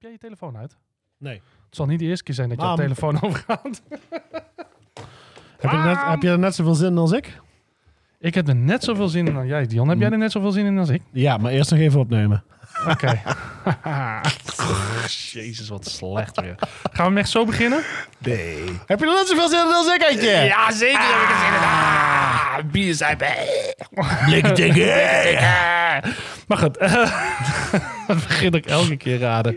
Heb jij je telefoon uit? Nee. Het zal niet de eerste keer zijn dat je Mam. telefoon overgaat. Heb je, er net, heb je er net zoveel zin als ik? Ik heb er net zoveel zin in als jij, Dion. Heb jij er net zoveel zin in als ik? Ja, maar eerst nog even opnemen. Oké. Jezus, wat slecht weer. Gaan we hem echt zo beginnen? Nee. Heb je er net zoveel zin in als ik? Ja, zeker heb ik er zin in. Ah, bier zijn Blikken tegen. Maar goed, dat begin ik elke keer raden.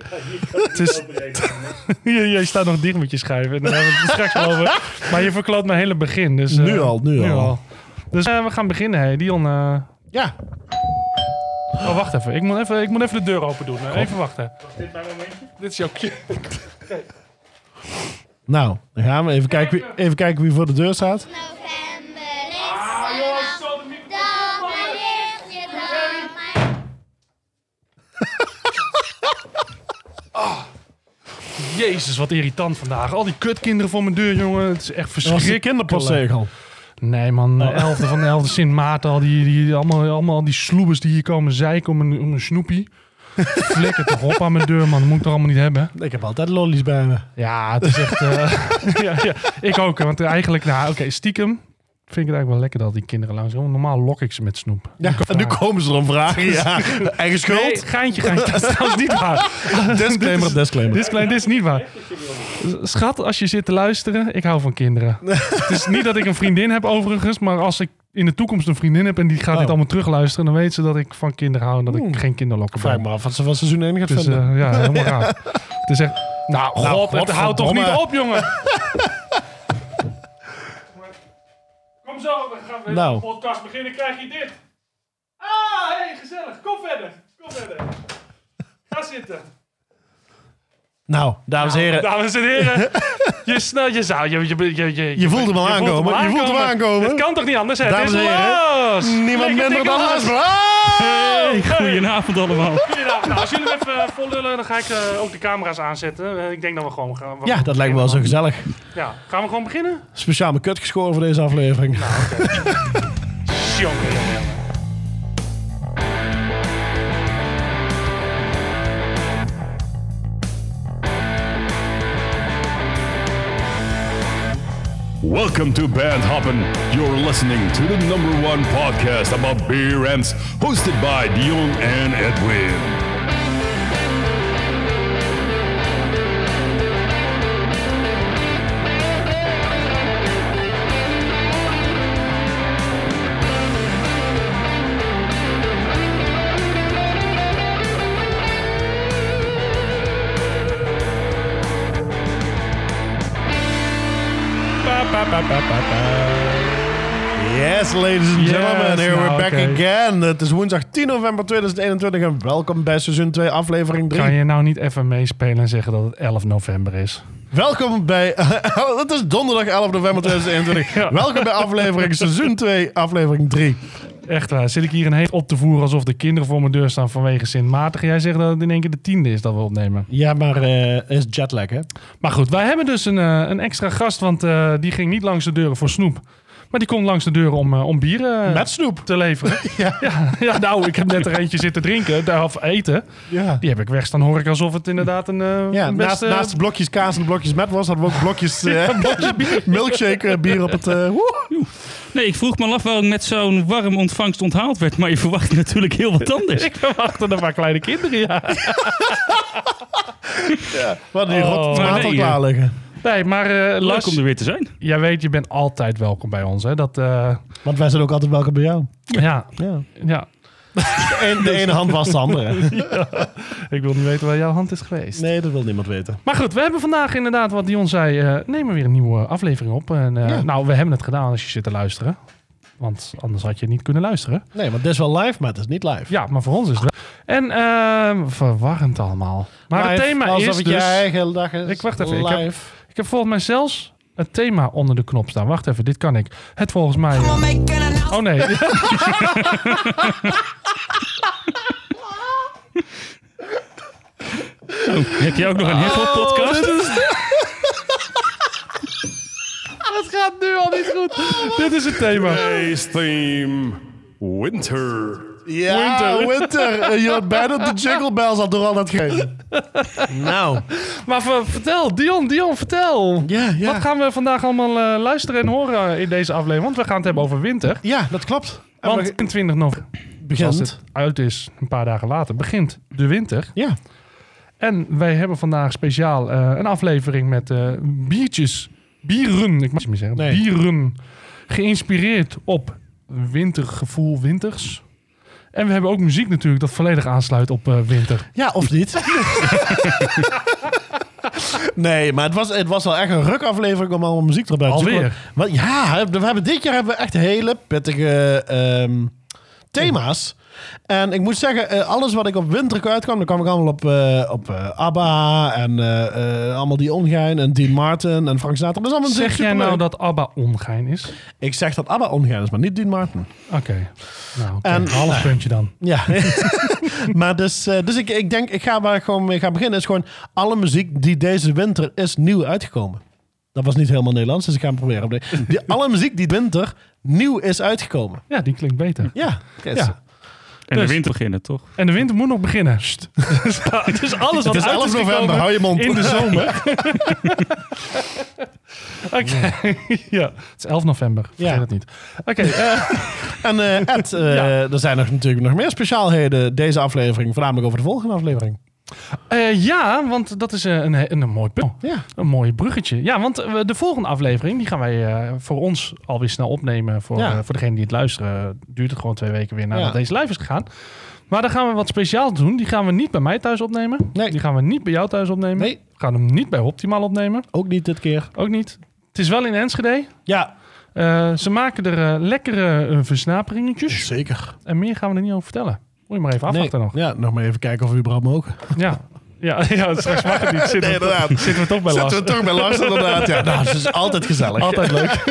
Het is, je, je staat nog dicht met je schuiven. En daar hebben we het straks over. Maar je verkloot mijn hele begin. Dus, eh, Nu al, nu al. Dus eh, we gaan beginnen. Hey, Dion. eh, Ja. Oh, wacht even. Ik moet even, ik moet even de deur open doen. Eh, Even wachten. dit mijn momentje? Dit is jouw cue. Nou, dan gaan we even kijken, wie, even kijken wie voor de deur staat. November Jezus, wat irritant vandaag. Al die kutkinderen voor mijn deur, jongen. Het is echt verschrikkelijk. kinderpostzegel. Nee, man. De elfde van de elfde Sint Maarten. Al die, die, allemaal, allemaal die sloebers die hier komen zeiken om een, om een snoepie. Flikker toch op aan mijn deur, man. Dat moet ik toch allemaal niet hebben? Ik heb altijd lollies bij me. Ja, het is echt... eh, ja, ja, ik ook. Want eigenlijk, nou, oké, stiekem vind ik het eigenlijk wel lekker dat die kinderen langs komen. Normaal lok ik ze met snoep. Ja, en nu komen ze erom vragen. Ja. Eigen schuld. Nee, geintje, geintje. Dat is trouwens niet waar. Disclaimer, disclaimer. Dit is klein, dit is niet waar. Schat, als je zit te luisteren, ik hou van kinderen. het is niet dat ik een vriendin heb overigens, maar als ik in de toekomst een vriendin heb en die gaat Oh. dit allemaal terugluisteren, dan weet ze dat ik van kinderen hou en dat ik geen kinderlokken Vraag ben. me af wat ze van seizoen 1 gaat Dus vinden. eh, ja, helemaal raar. Het is echt... Nou, Nou, god, het houdt toch niet op, jongen. Kom zo, we gaan weer Nou. de podcast beginnen, krijg je dit. Ah, hey, gezellig. Kom verder. Kom verder. Ga zitten. Nou, dames en heren. Dames en heren, je, snel, je zou... Je, je, je, je, Je voelt hem al aankomen. Je voelt hem aankomen. Het kan toch niet anders, hè? Dames en heren, los. Niemand minder dan. Lasper. Hey, goedenavond allemaal. Goedenavond. Nou, als jullie hem even vol lullen, dan ga ik eh, ook de camera's aanzetten. Eh, ik denk dat we gewoon gaan... we Ja, dat lijkt me wel zo gezellig. Ja, gaan we gewoon beginnen? Speciaal mijn kut geschoren voor deze aflevering. Jongen, jongen. Welcome to Band Hoppin'. You're listening to the number one podcast about beer amps, hosted by Dion and Edwin. Yes, ladies and Yes, gentlemen, here we're nou, back oké. again. Het is woensdag 10 november 2021 en welkom bij seizoen 2, aflevering 3. Kan je nou niet even meespelen en zeggen dat het 11 november is? Welkom bij... het is donderdag 11 november 2021. Ja. Welkom bij aflevering seizoen 2, aflevering 3. Echt waar. Zit ik hier een heet op te voeren alsof de kinderen voor mijn deur staan vanwege Sint Maarten? Jij zegt dat het in één keer de tiende is dat we opnemen. Ja, maar eh is jetlag, hè? Maar goed, wij hebben dus een, eh, een extra gast, want eh, die ging niet langs de deuren voor snoep. Maar die komt langs de deuren om, om bier eh, Met snoep. te leveren. Ja. ja. Ja, nou, ik heb net er eentje zitten drinken, daar- of eten. Ja. Die heb ik weg staan, hoor ik alsof het inderdaad een Ja, een naast, blokjes kaas en blokjes met was, hadden we ook blokjes, eh, milkshake eh, bier op het... woe. Nee, ik vroeg me af waarom ik met zo'n warm ontvangst onthaald werd. Maar je verwacht natuurlijk heel wat anders. Ik verwachtte een paar kleine kinderen, ja. Hadden die Oh. rot Maar tomaat al nee, klaar liggen. Nee, maar eh Leuk om er weer te zijn. jij weet, je bent altijd welkom bij ons. Hè? Dat, eh, Want wij zijn ook altijd welkom bij jou. ja, Ja. ja. De, een- de ene hand was de andere. Ik wil niet weten waar jouw hand is geweest. Nee, dat wil niemand weten. Maar goed, we hebben vandaag inderdaad, wat Dion zei, eh nemen weer een nieuwe aflevering op. En, eh, Ja. Nou, we hebben het gedaan als je zit te luisteren. Want anders had je niet kunnen luisteren. Nee, want dit is wel live, maar het is niet live. Ja, maar voor ons is het wel. En ehm, verwarrend allemaal. Maar het thema alsof is het dus... je eigen dag is. Ik wacht even, ik Live. heb- Ik heb volgens mij zelfs het thema onder de knop staan. Wacht even, dit kan ik. Het volgens mij... Oh nee. Oh, heb jij ook nog een hip-hop podcast? Het gaat nu al niet goed. Dit is het thema. Today's theme Winter. Ja, winter. Eh, Je hoort bijna de jingle bells al door al dat geven. Nou. Maar ver- vertel, Dion, Dion, vertel. Ja, ja. Wat gaan we vandaag allemaal eh, luisteren en horen in deze aflevering? Want we gaan het hebben over winter. Ja, dat klopt. En Want we- 22 november, begint. als het uit is, een paar dagen later, begint de winter. Ja. En wij hebben vandaag speciaal eh, een aflevering met eh, biertjes, bieren, ik mag het niet meer zeggen, Nee. bieren, geïnspireerd op wintergevoel winters. En we hebben ook muziek natuurlijk dat volledig aansluit op eh, winter. Ja, of niet? nee, maar het was, het was wel echt een rukaflevering om allemaal muziek erbij te zoeken. Alweer? Want, ja, we hebben, dit jaar hebben we echt hele pittige ehm, thema's. En ik moet zeggen, eh, alles wat ik op winter uitkwam, dan kwam ik allemaal op, eh, op eh, ABBA en eh, eh, allemaal die ongein en Dean Martin en Frank Sinatra. Dat is allemaal Zeg jij nou dat ABBA ongein is? Ik zeg dat ABBA ongein is, maar niet Dean Martin. Oké. Nou. En- een half puntje dan. Ja, maar dus, dus ik, ik denk, ik ga waar ik gewoon mee ga beginnen. Is gewoon alle muziek die deze winter is nieuw uitgekomen. Dat was niet helemaal Nederlands, dus ik ga hem proberen. Die, alle muziek die winter nieuw is uitgekomen. Ja, die klinkt beter. Ja, Ja. En Dus- de winter beginnen, toch? En de winter moet nog beginnen. Sst. dus alles wat Het is uit 11 is november, hou je mond. in de zomer. Oké. ja, het is 11 november. Vergeet Ja. het niet. Oké. eh, En eh, Ed, eh, Ja. er zijn nog, natuurlijk nog meer speciaalheden deze aflevering. Voornamelijk over de volgende aflevering. Eh, ja, want dat is eh, een, een, een mooi punt. Ja. Een mooi bruggetje. Ja, want eh, de volgende aflevering, die gaan wij voor ons alweer snel opnemen. Voor, Ja. voor degene die het luisteren, duurt het gewoon twee weken weer nadat Ja. deze live is gegaan. Maar dan gaan we wat speciaals doen. Die gaan we niet bij mij thuis opnemen. Nee. Die gaan we niet bij jou thuis opnemen. Nee. We gaan hem niet bij Optimaal opnemen. Ook niet dit keer. Ook niet. Het is wel in Enschede. Ja, ze maken er lekkere versnaperingetjes. zeker. En meer gaan we er niet over vertellen. Moet je maar even afwachten nog. Ja, nog maar even kijken of we überhaupt mogen. Ja. Ja, ja, straks mag het niet. Zitten, Nee, we, zitten we toch bij last. Zitten we toch bij Lars inderdaad. Ja, nou, het is altijd gezellig. Altijd leuk.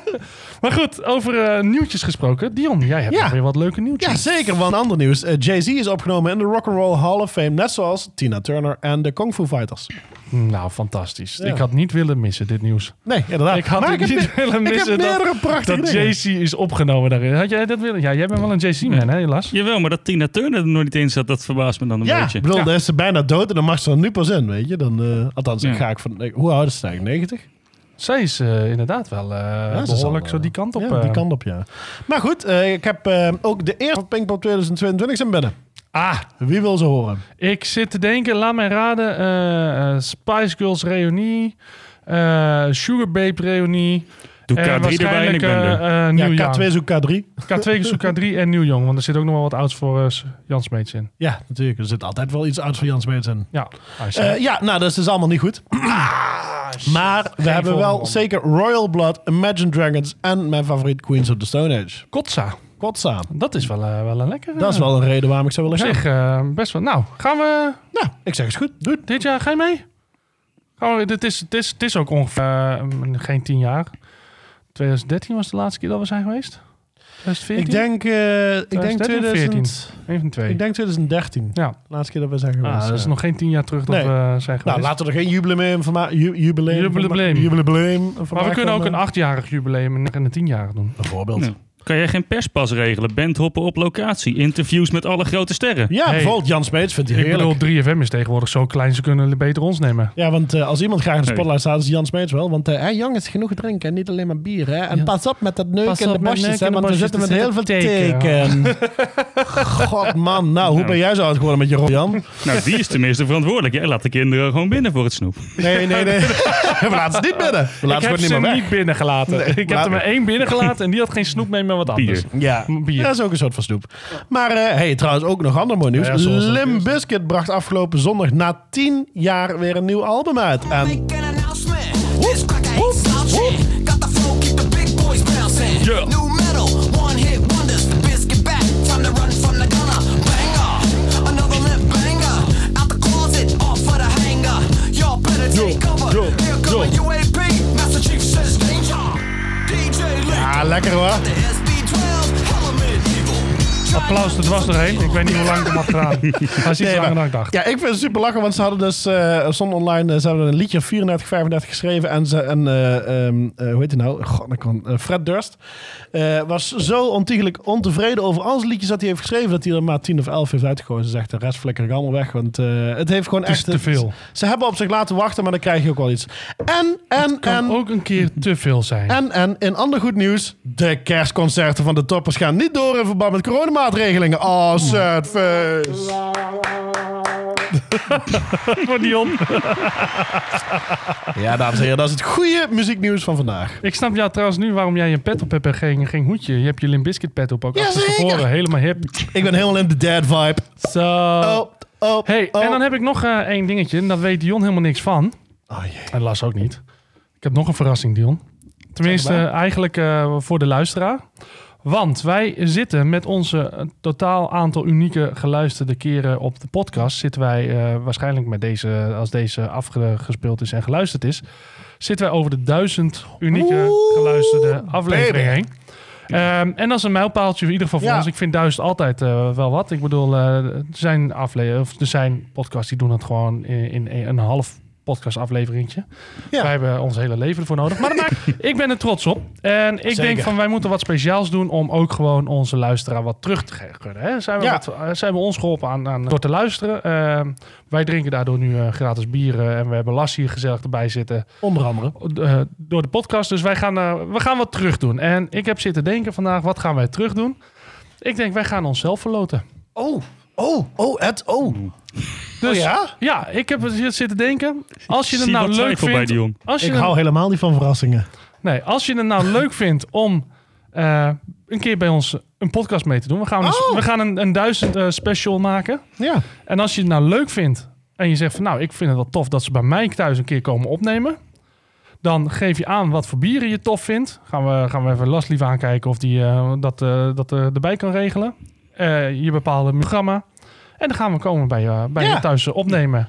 maar goed, over eh, nieuwtjes gesproken. Dion, jij hebt Ja. weer wat leuke nieuwtjes. Ja, zeker. Want ander nieuws. Eh, Jay-Z is opgenomen in de Rock and Roll Hall of Fame. Net zoals Tina Turner en de Kung Fu Fighters. Nou, fantastisch. Ja. Ik had niet willen missen, dit nieuws. Nee, inderdaad. Ik had Maar het heb niet willen ik heb missen dat, dat. JC is opgenomen daarin. Had jij dat willen? Ja, jij bent wel een JC-man, hè, helaas? Jawel, maar dat Tina Turner er nog niet in zat, dat verbaast me dan een Ja, beetje. ik bedoel, Ja. dan is ze bijna dood en dan mag ze er nu pas in, weet je. Dan, eh, althans, ik Ja. ga ik van... ik- hoe oud is ze eigenlijk? 90? Zij is eh, inderdaad wel eh, ze is behoorlijk al, zo die kant op. Ja, die kant op, ja. Maar goed, eh, ik heb eh, ook de eerste Pinkpop 2022 zijn binnen. Ah, Wie wil ze horen? ik zit te denken, laat mij raden. eh, eh, Spice Girls reunie. eh Sugar Babe reunie. Doe en K3 erbij en ik ben er. Neil Ja, Young. K2 zoek K3. K2 zoek K3 en Nieuw Jong. Want er zit ook nog wel wat ouds voor Jan Smeets in. Ja, natuurlijk. Er zit altijd wel iets ouds van Jan Smeets in. Ja, ja, nou, dat is dus allemaal niet goed. maar we Geen hebben wel zeker Royal Blood, Imagine Dragons en mijn favoriet Queens of the Stone Age. Kotza. Kotza. Dat is wel, eh, wel een lekkere. Dat is wel een reden waarom ik zou willen gaan. zich eh, best wel. Nou, gaan we Nou, ik zeg eens goed. Doe het. dit jaar, ga je mee? Gaan we, dit is, het, is, het is ook ongeveer eh, geen tien jaar. 2013 was de laatste keer dat we zijn geweest. 2014? Ik denk, eh, ik denk 2014. 2000, Een van twee. ik denk 2013. ja, Laatste keer dat we zijn geweest. ah, dat is ja. nog geen tien jaar terug dat Nee. we zijn geweest. Nou, laten we er geen jubileum van maken. Ju- Jubileum. Jubileum. Jubileum. van maar we kunnen ook een eh, achtjarig jubileum en een tienjarig doen. Bijvoorbeeld. Ja. Kan jij geen perspas regelen? Bandhoppen op locatie, interviews met alle grote sterren. Ja, Hey. bijvoorbeeld Jan Smeets vindt hij Ik heerlijk. bedoel, 3FM is tegenwoordig zo klein, ze kunnen beter ons nemen. Ja, want eh, als iemand graag in de spotlight staat, is Jan Smeets wel. Want eh hey, jongens, genoeg drinken en niet alleen maar bier. Hè? En Ja. pas op met dat neuken in de bosjes, hè, want we zitten met heel veel teken. teken. God man, nou, hoe Nou. ben jij zo oud geworden met je rol, Jan? Nou, die is tenminste verantwoordelijk. Jij laat de kinderen gewoon binnen voor het snoep. Nee, nee, nee. We laten ze niet binnen. We Ik laten heb ze niet meer weg. niet binnengelaten. Nee, ik heb er maar één binnengelaten en die had geen snoep mee, maar wat anders. Bier. Ja, Bier. dat is ook een soort van snoep. Maar eh, hey, trouwens ook nog ander mooi nieuws. Ja, zoals dat Lim Biscuit bracht afgelopen zondag na tien jaar weer een nieuw album uit. En Make an announcement. This cracker ain't slouching. Got the flow, keep the big boys bouncing. Yeah. New metal, one hit wonders. Biscuit back, time to run from the gunner. Banger, another limp banger. Out the closet, off for the hanger. Y'all better take cover. yo, Here come yo. a UAP. Master Chief says danger. DJ Lick. ja, lekker hoor. Applaus, dat was doorheen. Ik weet niet hoe lang ik hem had gedaan. Maar het Nee, langer dan ik dacht. Ja, ik vind het super lachen, want ze hadden dus uh, online, eh, ze hebben een liedje 34, 35 geschreven en ze en eh, ehm, eh, hoe heet hij nou? God, ik kan, Fred Durst was zo ontiegelijk ontevreden over al zijn liedjes dat hij heeft geschreven dat hij er maar 10 of 11 heeft uitgekozen. Ze zegt de rest flikker ik allemaal weg, want het heeft gewoon Het echt te veel. Ze hebben op zich laten wachten, maar dan krijg je ook wel iets. En en Kan en ook een keer te veel zijn. en, en in ander goed nieuws, de kerstconcerten van de toppers gaan niet door in verband met coronamaatregelingen. Oh, sad face. Voor Dion. Ja, dames en heren, dat is het goede muzieknieuws van vandaag. Ik snap jou trouwens nu waarom jij een pet op hebt en geen, geen hoedje. Je hebt je Limp Bizkit pet op ook. Ja, zeker. Helemaal hip. Ik ben helemaal in de dad vibe. Zo. Oh, oh, Hey, oh. en dan heb ik nog eh, één dingetje. En daar weet Dion helemaal niks van. Oh, jee. En Las ook niet. Ik heb nog een verrassing, Dion. Tenminste, eigenlijk eh, voor de luisteraar. Want wij zitten met onze eh, totaal aantal unieke geluisterde keren op de podcast. Zitten wij eh, waarschijnlijk met deze, als deze afgespeeld is en geluisterd is, zitten wij over de duizend unieke Oeh, geluisterde afleveringen heen. Ehm, en dat is een mijlpaaltje in ieder geval voor Ja. ons. Ik vind duizend altijd eh, wel wat. Ik bedoel, eh, er zijn afle of er zijn podcasts die doen het gewoon in, in een half podcast afleveringetje. Ja. Wij hebben ons hele leven ervoor nodig. Maar maakt, ik ben er trots op. En ik Zeker. denk van wij moeten wat speciaals doen om ook gewoon onze luisteraar wat terug te geven. Hè? Zijn we Ja. wat, eh, zijn we ons geholpen aan, aan door te luisteren. Ehm, wij drinken daardoor nu eh, gratis bieren en we hebben Las hier gezellig erbij zitten Onder andere. eh, door de podcast. Dus wij gaan, we gaan wat terug doen. En ik heb zitten denken vandaag, wat gaan wij terug doen? Ik denk, wij gaan onszelf verloten. Oh, oh, oh, Ed, oh. Dus ja? ja, ik heb zitten denken. Als je het nou leuk vindt. Dion. Als je Ik het- hou helemaal niet van verrassingen. Nee, als je het nou leuk vindt om eh, een keer bij ons een podcast mee te doen. We gaan, dus- Oh. we gaan een, een duizend eh, special maken. Ja. En als je het nou leuk vindt en je zegt van nou, ik vind het wel tof dat ze bij mij thuis een keer komen opnemen. Dan geef je aan wat voor bieren je tof vindt. Gaan we, gaan we even Las lief aankijken of die eh, dat, eh, dat erbij kan regelen. Eh, je bepaalde programma. En dan gaan we komen bij, je bij Ja. je thuis eh, opnemen.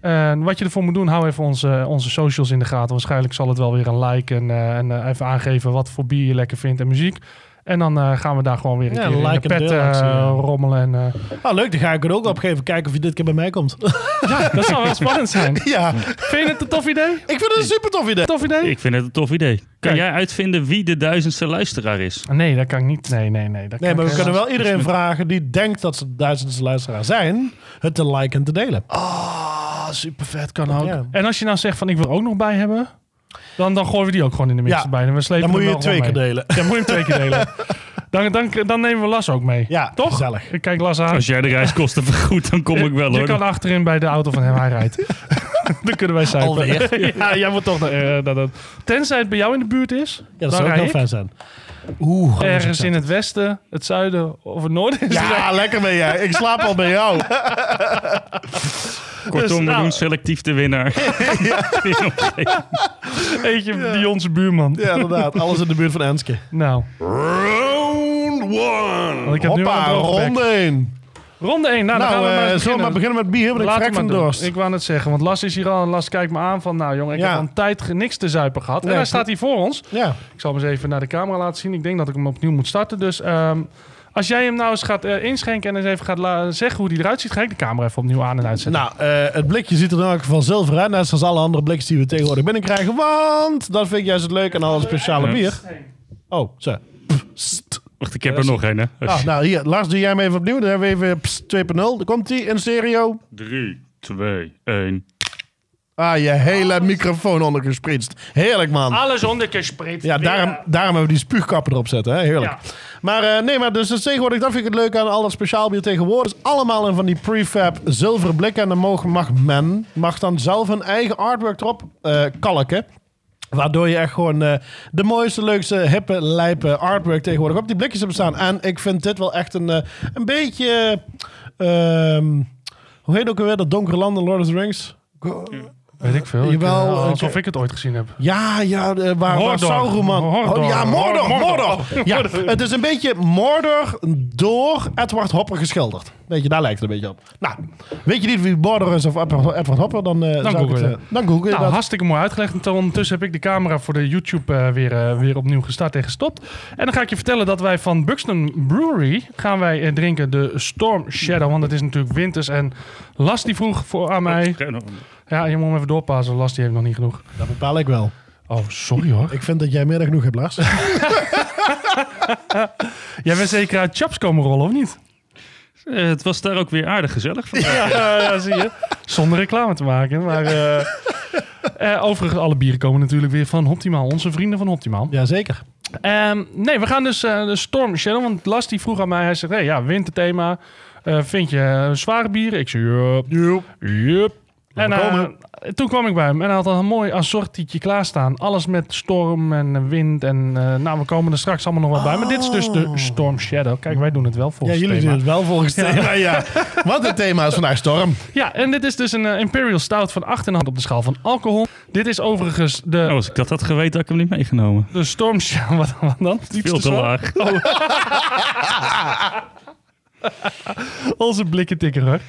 En wat je ervoor moet doen, hou even onze, onze socials in de gaten. Waarschijnlijk zal het wel weer een like en, eh, en eh, even aangeven wat voor bier je lekker vindt en muziek. En dan eh, gaan we daar gewoon weer een Ja, keer in like de pet deelactie, eh, ja. rommelen. En, eh, Ah, leuk, dan ga ik het ook opgeven. Kijken of je dit keer bij mij komt. dat zou wel spannend zijn. ja, Vind je het een tof idee? ik vind het een super tof idee. Tof idee? Ik vind het een tof idee. Kan Kijk. jij uitvinden wie de duizendste luisteraar is? Nee, dat kan ik niet. Nee, nee, nee. Dat Nee, maar we kunnen wel iedereen vragen die denkt dat ze duizendste luisteraar zijn, het te liken en te delen. Ah, super vet kan ook. Ja. En als je nou zegt van ik wil er ook nog bij hebben, dan, dan gooien we die ook gewoon in de mix Ja, erbij. En we slepen Dan moet hem je wel het twee keer mee. delen. Ja, moet je hem twee keer delen. Dan, dan, dan nemen we Las ook mee. Ja, Toch? gezellig. Ik kijk Las aan. Als jij de reiskosten vergoedt, dan kom ik wel je hoor. kan achterin bij de auto van hem, hij rijdt. dan kunnen wij zijn. Alweer? ja, jij moet toch... naar, eh, dat, dat. Tenzij het bij jou in de buurt is, Ja, dat zou ook heel ik. fijn zijn. Oeh, Ergens in het westen, het zuiden of het noorden. is Ja, lekker ben jij. Ik slaap al bij jou. Kortom, we nou- doen selectief de winnaar. eentje die onze buurman. Ja, inderdaad. Alles in de buurt van Enske. Nou, Round one. want ik heb Hoppa, ronde 1. Ronde 1. Nou, dan gaan Nou, we maar eh, eens zullen we maar beginnen met bier? Want ik Laat het van maar dorst. Ik wou net zeggen, want Las is hier al. En Las kijkt me aan van, nou jongen, ik Ja. heb al een tijd niks te zuipen gehad. Nee, en hij ik- staat hier voor ons. Ja. Ik zal hem eens even naar de camera laten zien. Ik denk dat ik hem opnieuw moet starten. Dus ehm, als jij hem nou eens gaat eh, inschenken en eens even gaat zeggen hoe die eruit ziet, ga ik de camera even opnieuw aan en uitzetten. Nou, eh, het blikje ziet er in elk geval zilver uit. Net zoals alle andere blikjes die we tegenwoordig binnenkrijgen. Want dat vind ik juist het leuk aan alle speciale Ja. bier. Oh, zo. Pst. Wacht, ik heb er nog een hè. Ah, nou, hier. Lars, doe jij hem even opnieuw. Dan hebben we even pst, 2.0. Dan komt hij in stereo. 3, 2, 1. Ah, je hele microfoon ondergespritst. Heerlijk, man. Alles ondergespritst. Ja, daarom, daarom hebben we die spuugkappen erop zetten. Hè? Heerlijk. Ja. Maar eh, nee, maar dus, dus tegenwoordig, dat vind ik het leuk aan al dat speciaal bier tegenwoordig. is allemaal in van die prefab zilveren blikken. En dan mag, mag men, mag dan zelf een eigen artwork erop eh, kalken. Waardoor je echt gewoon eh, de mooiste, leukste, hippe, lijpe artwork tegenwoordig op die blikjes hebt staan. En ik vind dit wel echt een, eh, een beetje... ehm, hoe heet ook alweer dat donkere land in Lord of the Rings? Go- Weet ik veel. Ik, Jawel, ik- alsof ik het ooit gezien heb. Ja, ja, eh, waar, waar Mordor. Sauron... Oh, ja, Mordor, Mordor. Mordor. Ja, het is een beetje Mordor door Edward Hopper geschilderd. Weet je, daar lijkt het een beetje op. Nou, weet je niet wie Mordor is of Edward Hopper, dan, eh zou ik google het, je. dan google je Nou, dat. hartstikke mooi uitgelegd. En ondertussen heb ik de camera voor de YouTube eh, weer, weer opnieuw gestart en gestopt. En dan ga ik je vertellen dat wij van Buxton Brewery gaan wij drinken de Storm Shadow. Want het is natuurlijk winters. En Las die vroeg voor aan mij. Ja, je moet hem even doorpassen. Las die heeft nog niet genoeg. Dat bepaal ik wel. Oh, sorry hoor. Ik vind dat jij meer dan genoeg hebt, Lars. Jij bent zeker uit Chaps komen rollen, of niet? Eh, het was daar ook weer aardig gezellig. vandaag. Ja, ja, zie je. Zonder reclame te maken. Maar eh, eh, overigens, alle bieren komen natuurlijk weer van Optimaal. Onze vrienden van Optimaal. Jazeker. Ehm, nee, we gaan dus eh, de Storm Shadow. Want Lars die vroeg aan mij. Hij zegt, hey, ja, winterthema. Eh, vind je zware bieren? Ik zei, yup. Yup. Yup. En eh, toen kwam ik bij hem en hij had al een mooi assortietje klaarstaan. Alles met storm en wind. En eh, nou, we komen er straks allemaal nog wat bij. Maar dit is dus de Storm Shadow. Kijk, wij doen het wel Ja, volgens jullie thema. doen het wel volgens thema, ja. Want het thema is vandaag storm. Ja, en dit is dus een eh, Imperial Stout van 8,5 op de schaal van alcohol. Dit is overigens de, Nou, als ik dat had geweten, had ik hem niet meegenomen. de Storm Shadow. Wat, wat dan? Iets Veel te laag. Onze blikken tikker hoor.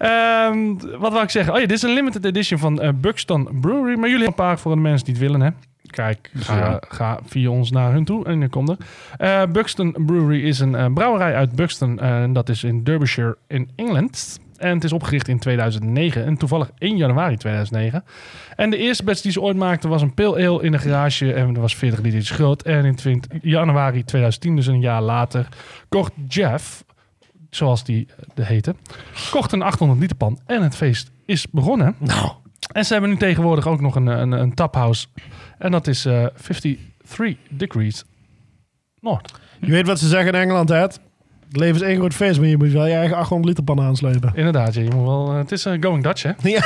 Ehm, wat wou ik zeggen? Oh ja, dit is een limited edition van eh, Buxton Brewery. Maar jullie hebben een paar voor de mensen die het willen, hè? Kijk, ga, Ja. ga via ons naar hun toe en je komt er. Eh, Buxton Brewery is een eh, brouwerij uit Buxton. En dat is in Derbyshire in Engeland. En het is opgericht in 2009. En toevallig 1 januari 2009. En de eerste batch die ze ooit maakten was een pale ale in een garage. En dat was 40 liter groot. En in 20 januari 2010, dus een jaar later, kocht Jeff zoals die de heette, kocht een 800 liter pan en het feest is begonnen. Nou, En ze hebben nu tegenwoordig ook nog een, een, een taphouse en dat is eh 53 degrees Noord. je weet wat ze zeggen in Engeland, hè? Het leven is één groot feest, maar je moet wel je eigen 800 liter pan aanslepen. Inderdaad, je moet wel, eh, het is eh, going Dutch, hè? Ja.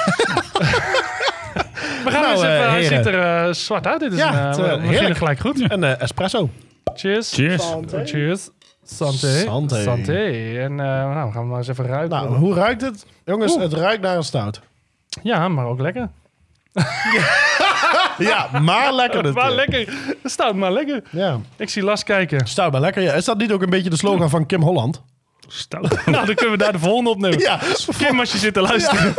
We gaan Nou, eens even, eh, hij ziet er eh, zwart uit. Dit is Ja, een, eh, het, eh, we beginnen gelijk goed. En eh, espresso. Cheers. Cheers. Cheers. Santé. Santé. Santé. En eh, nou, gaan we maar eens even ruiken. Nou, hoe ruikt het? Jongens, Oeh. het ruikt naar een stout. Ja, maar ook lekker. Ja, maar lekker. Maar lekker. Stout, maar lekker. Ja, Ik zie Las kijken. stout maar lekker. Ja. Is dat niet ook een beetje de slogan van Kim Holland? Stout. Nou, dan kunnen we daar de volgende opnemen. Ja, Kim, als je zit te luisteren.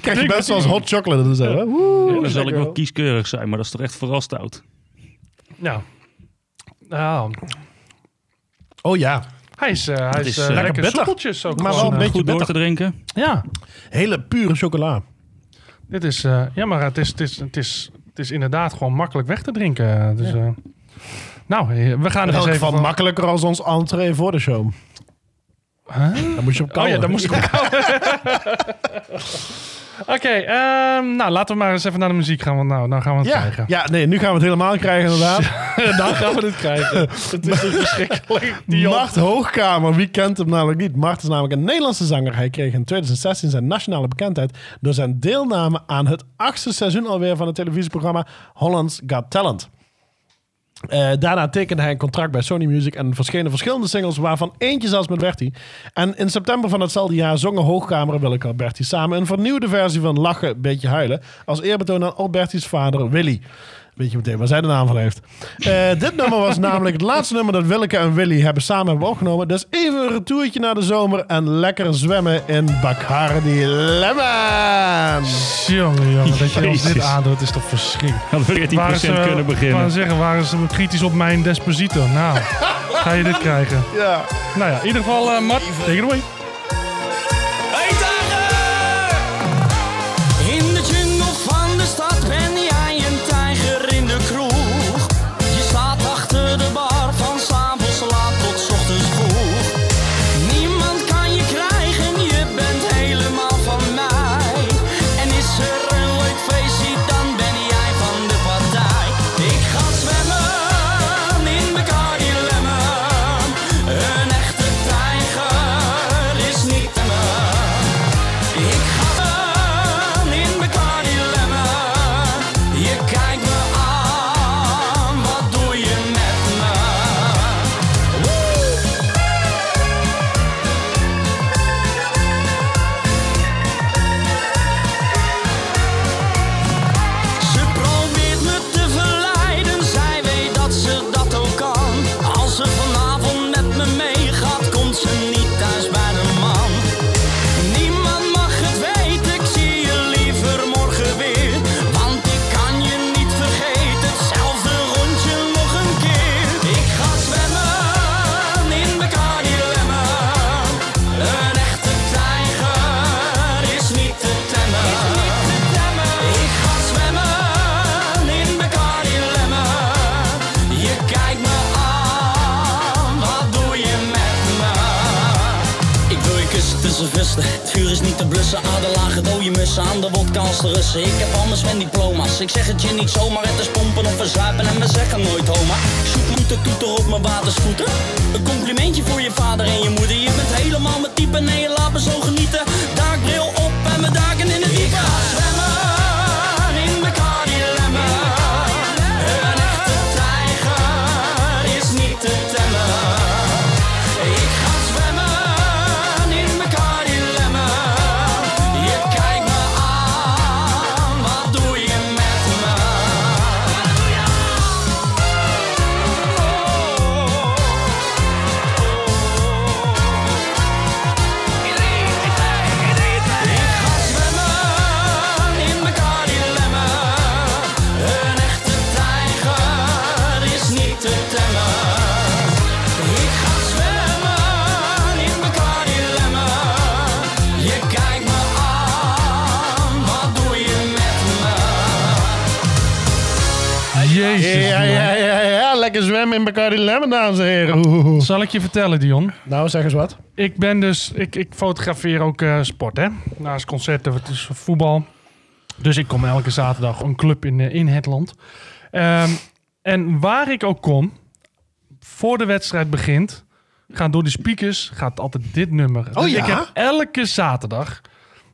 krijg je best zoals hot chocolate en zo. Woe, Dan zal ik wel kieskeurig zijn, maar dat is toch echt vooral stout. Ja. Nou, Oh ja, hij is, eh, hij is, is, eh, eh, lekker lekker soepeltjes ook. Maar gewoon, wel een beetje Goed door bitter. te drinken. Ja, hele pure chocola. dit is... eh, ja, maar het is, het, is, het, is, het is inderdaad gewoon makkelijk weg te drinken. Dus, eh, nou, we gaan er eens even van... makkelijker als ons entree voor de show. Dan moet je op Oh kouwen. ja, daar moest ik op kouden. Oké, ehm, nou laten we maar eens even naar de muziek gaan. Want nou, dan gaan we het Ja, krijgen. ja, nee, nu gaan we het helemaal krijgen inderdaad. dan gaan we het krijgen. Het is zo verschrikkelijk. Die Mart Hoogkamer, wie kent hem namelijk niet? Mart is namelijk een Nederlandse zanger. Hij kreeg in 2016 zijn nationale bekendheid door zijn deelname aan het achtste seizoen alweer van het televisieprogramma Holland's Got Talent. Eh, daarna tekende hij een contract bij Sony Music en verschenen verschillende singles, waarvan eentje zelfs met Bertie. En in september van hetzelfde jaar zongen Hoogkamer en Willeke Alberti samen een vernieuwde versie van Lachen, Beetje Huilen. Als eerbetoon aan Alberti's vader Willy. Weet je meteen waar zij de naam van heeft. Eh, dit nummer was namelijk het laatste nummer dat Willeke en Willy hebben samen hebben opgenomen. Dus even een retourtje naar de zomer en lekker zwemmen in Bacardi Lemon. Jongen, jongen, dat je ons dit aandoet is toch verschrikkelijk. Hadden we 14% Waren ze, kunnen Ik beginnen. wou zeggen, waren ze kritisch op mijn Desposito? Nou, ga je dit krijgen. Ja. Nou ja, in ieder geval, eh Mart, take it away. Is niet te blussen, aderlagen dode mussen. Aan de wodka als de Russen. Ik heb anders mijn diploma's. Ik zeg het je niet zomaar, het is pompen of verzuipen. En we zeggen nooit homa. Zoek moet de toeter op mijn watersvoeten. Een complimentje voor je vader en je moeder. Je bent helemaal mijn type, nee, laat me zo genieten. Zwemmen in Bacardi Lemon, dames en heren. Oeh. Zal ik je vertellen, Dion? Nou, zeg eens wat. Ik ben dus, ik, ik fotografeer ook eh, sport, hè. Naast concerten, het is voetbal. Dus ik kom elke zaterdag een club in, eh, in het land. Ehm, en waar ik ook kom, voor de wedstrijd begint, gaat door de speakers, gaat altijd dit nummer. Oh dus ja? ik heb elke zaterdag,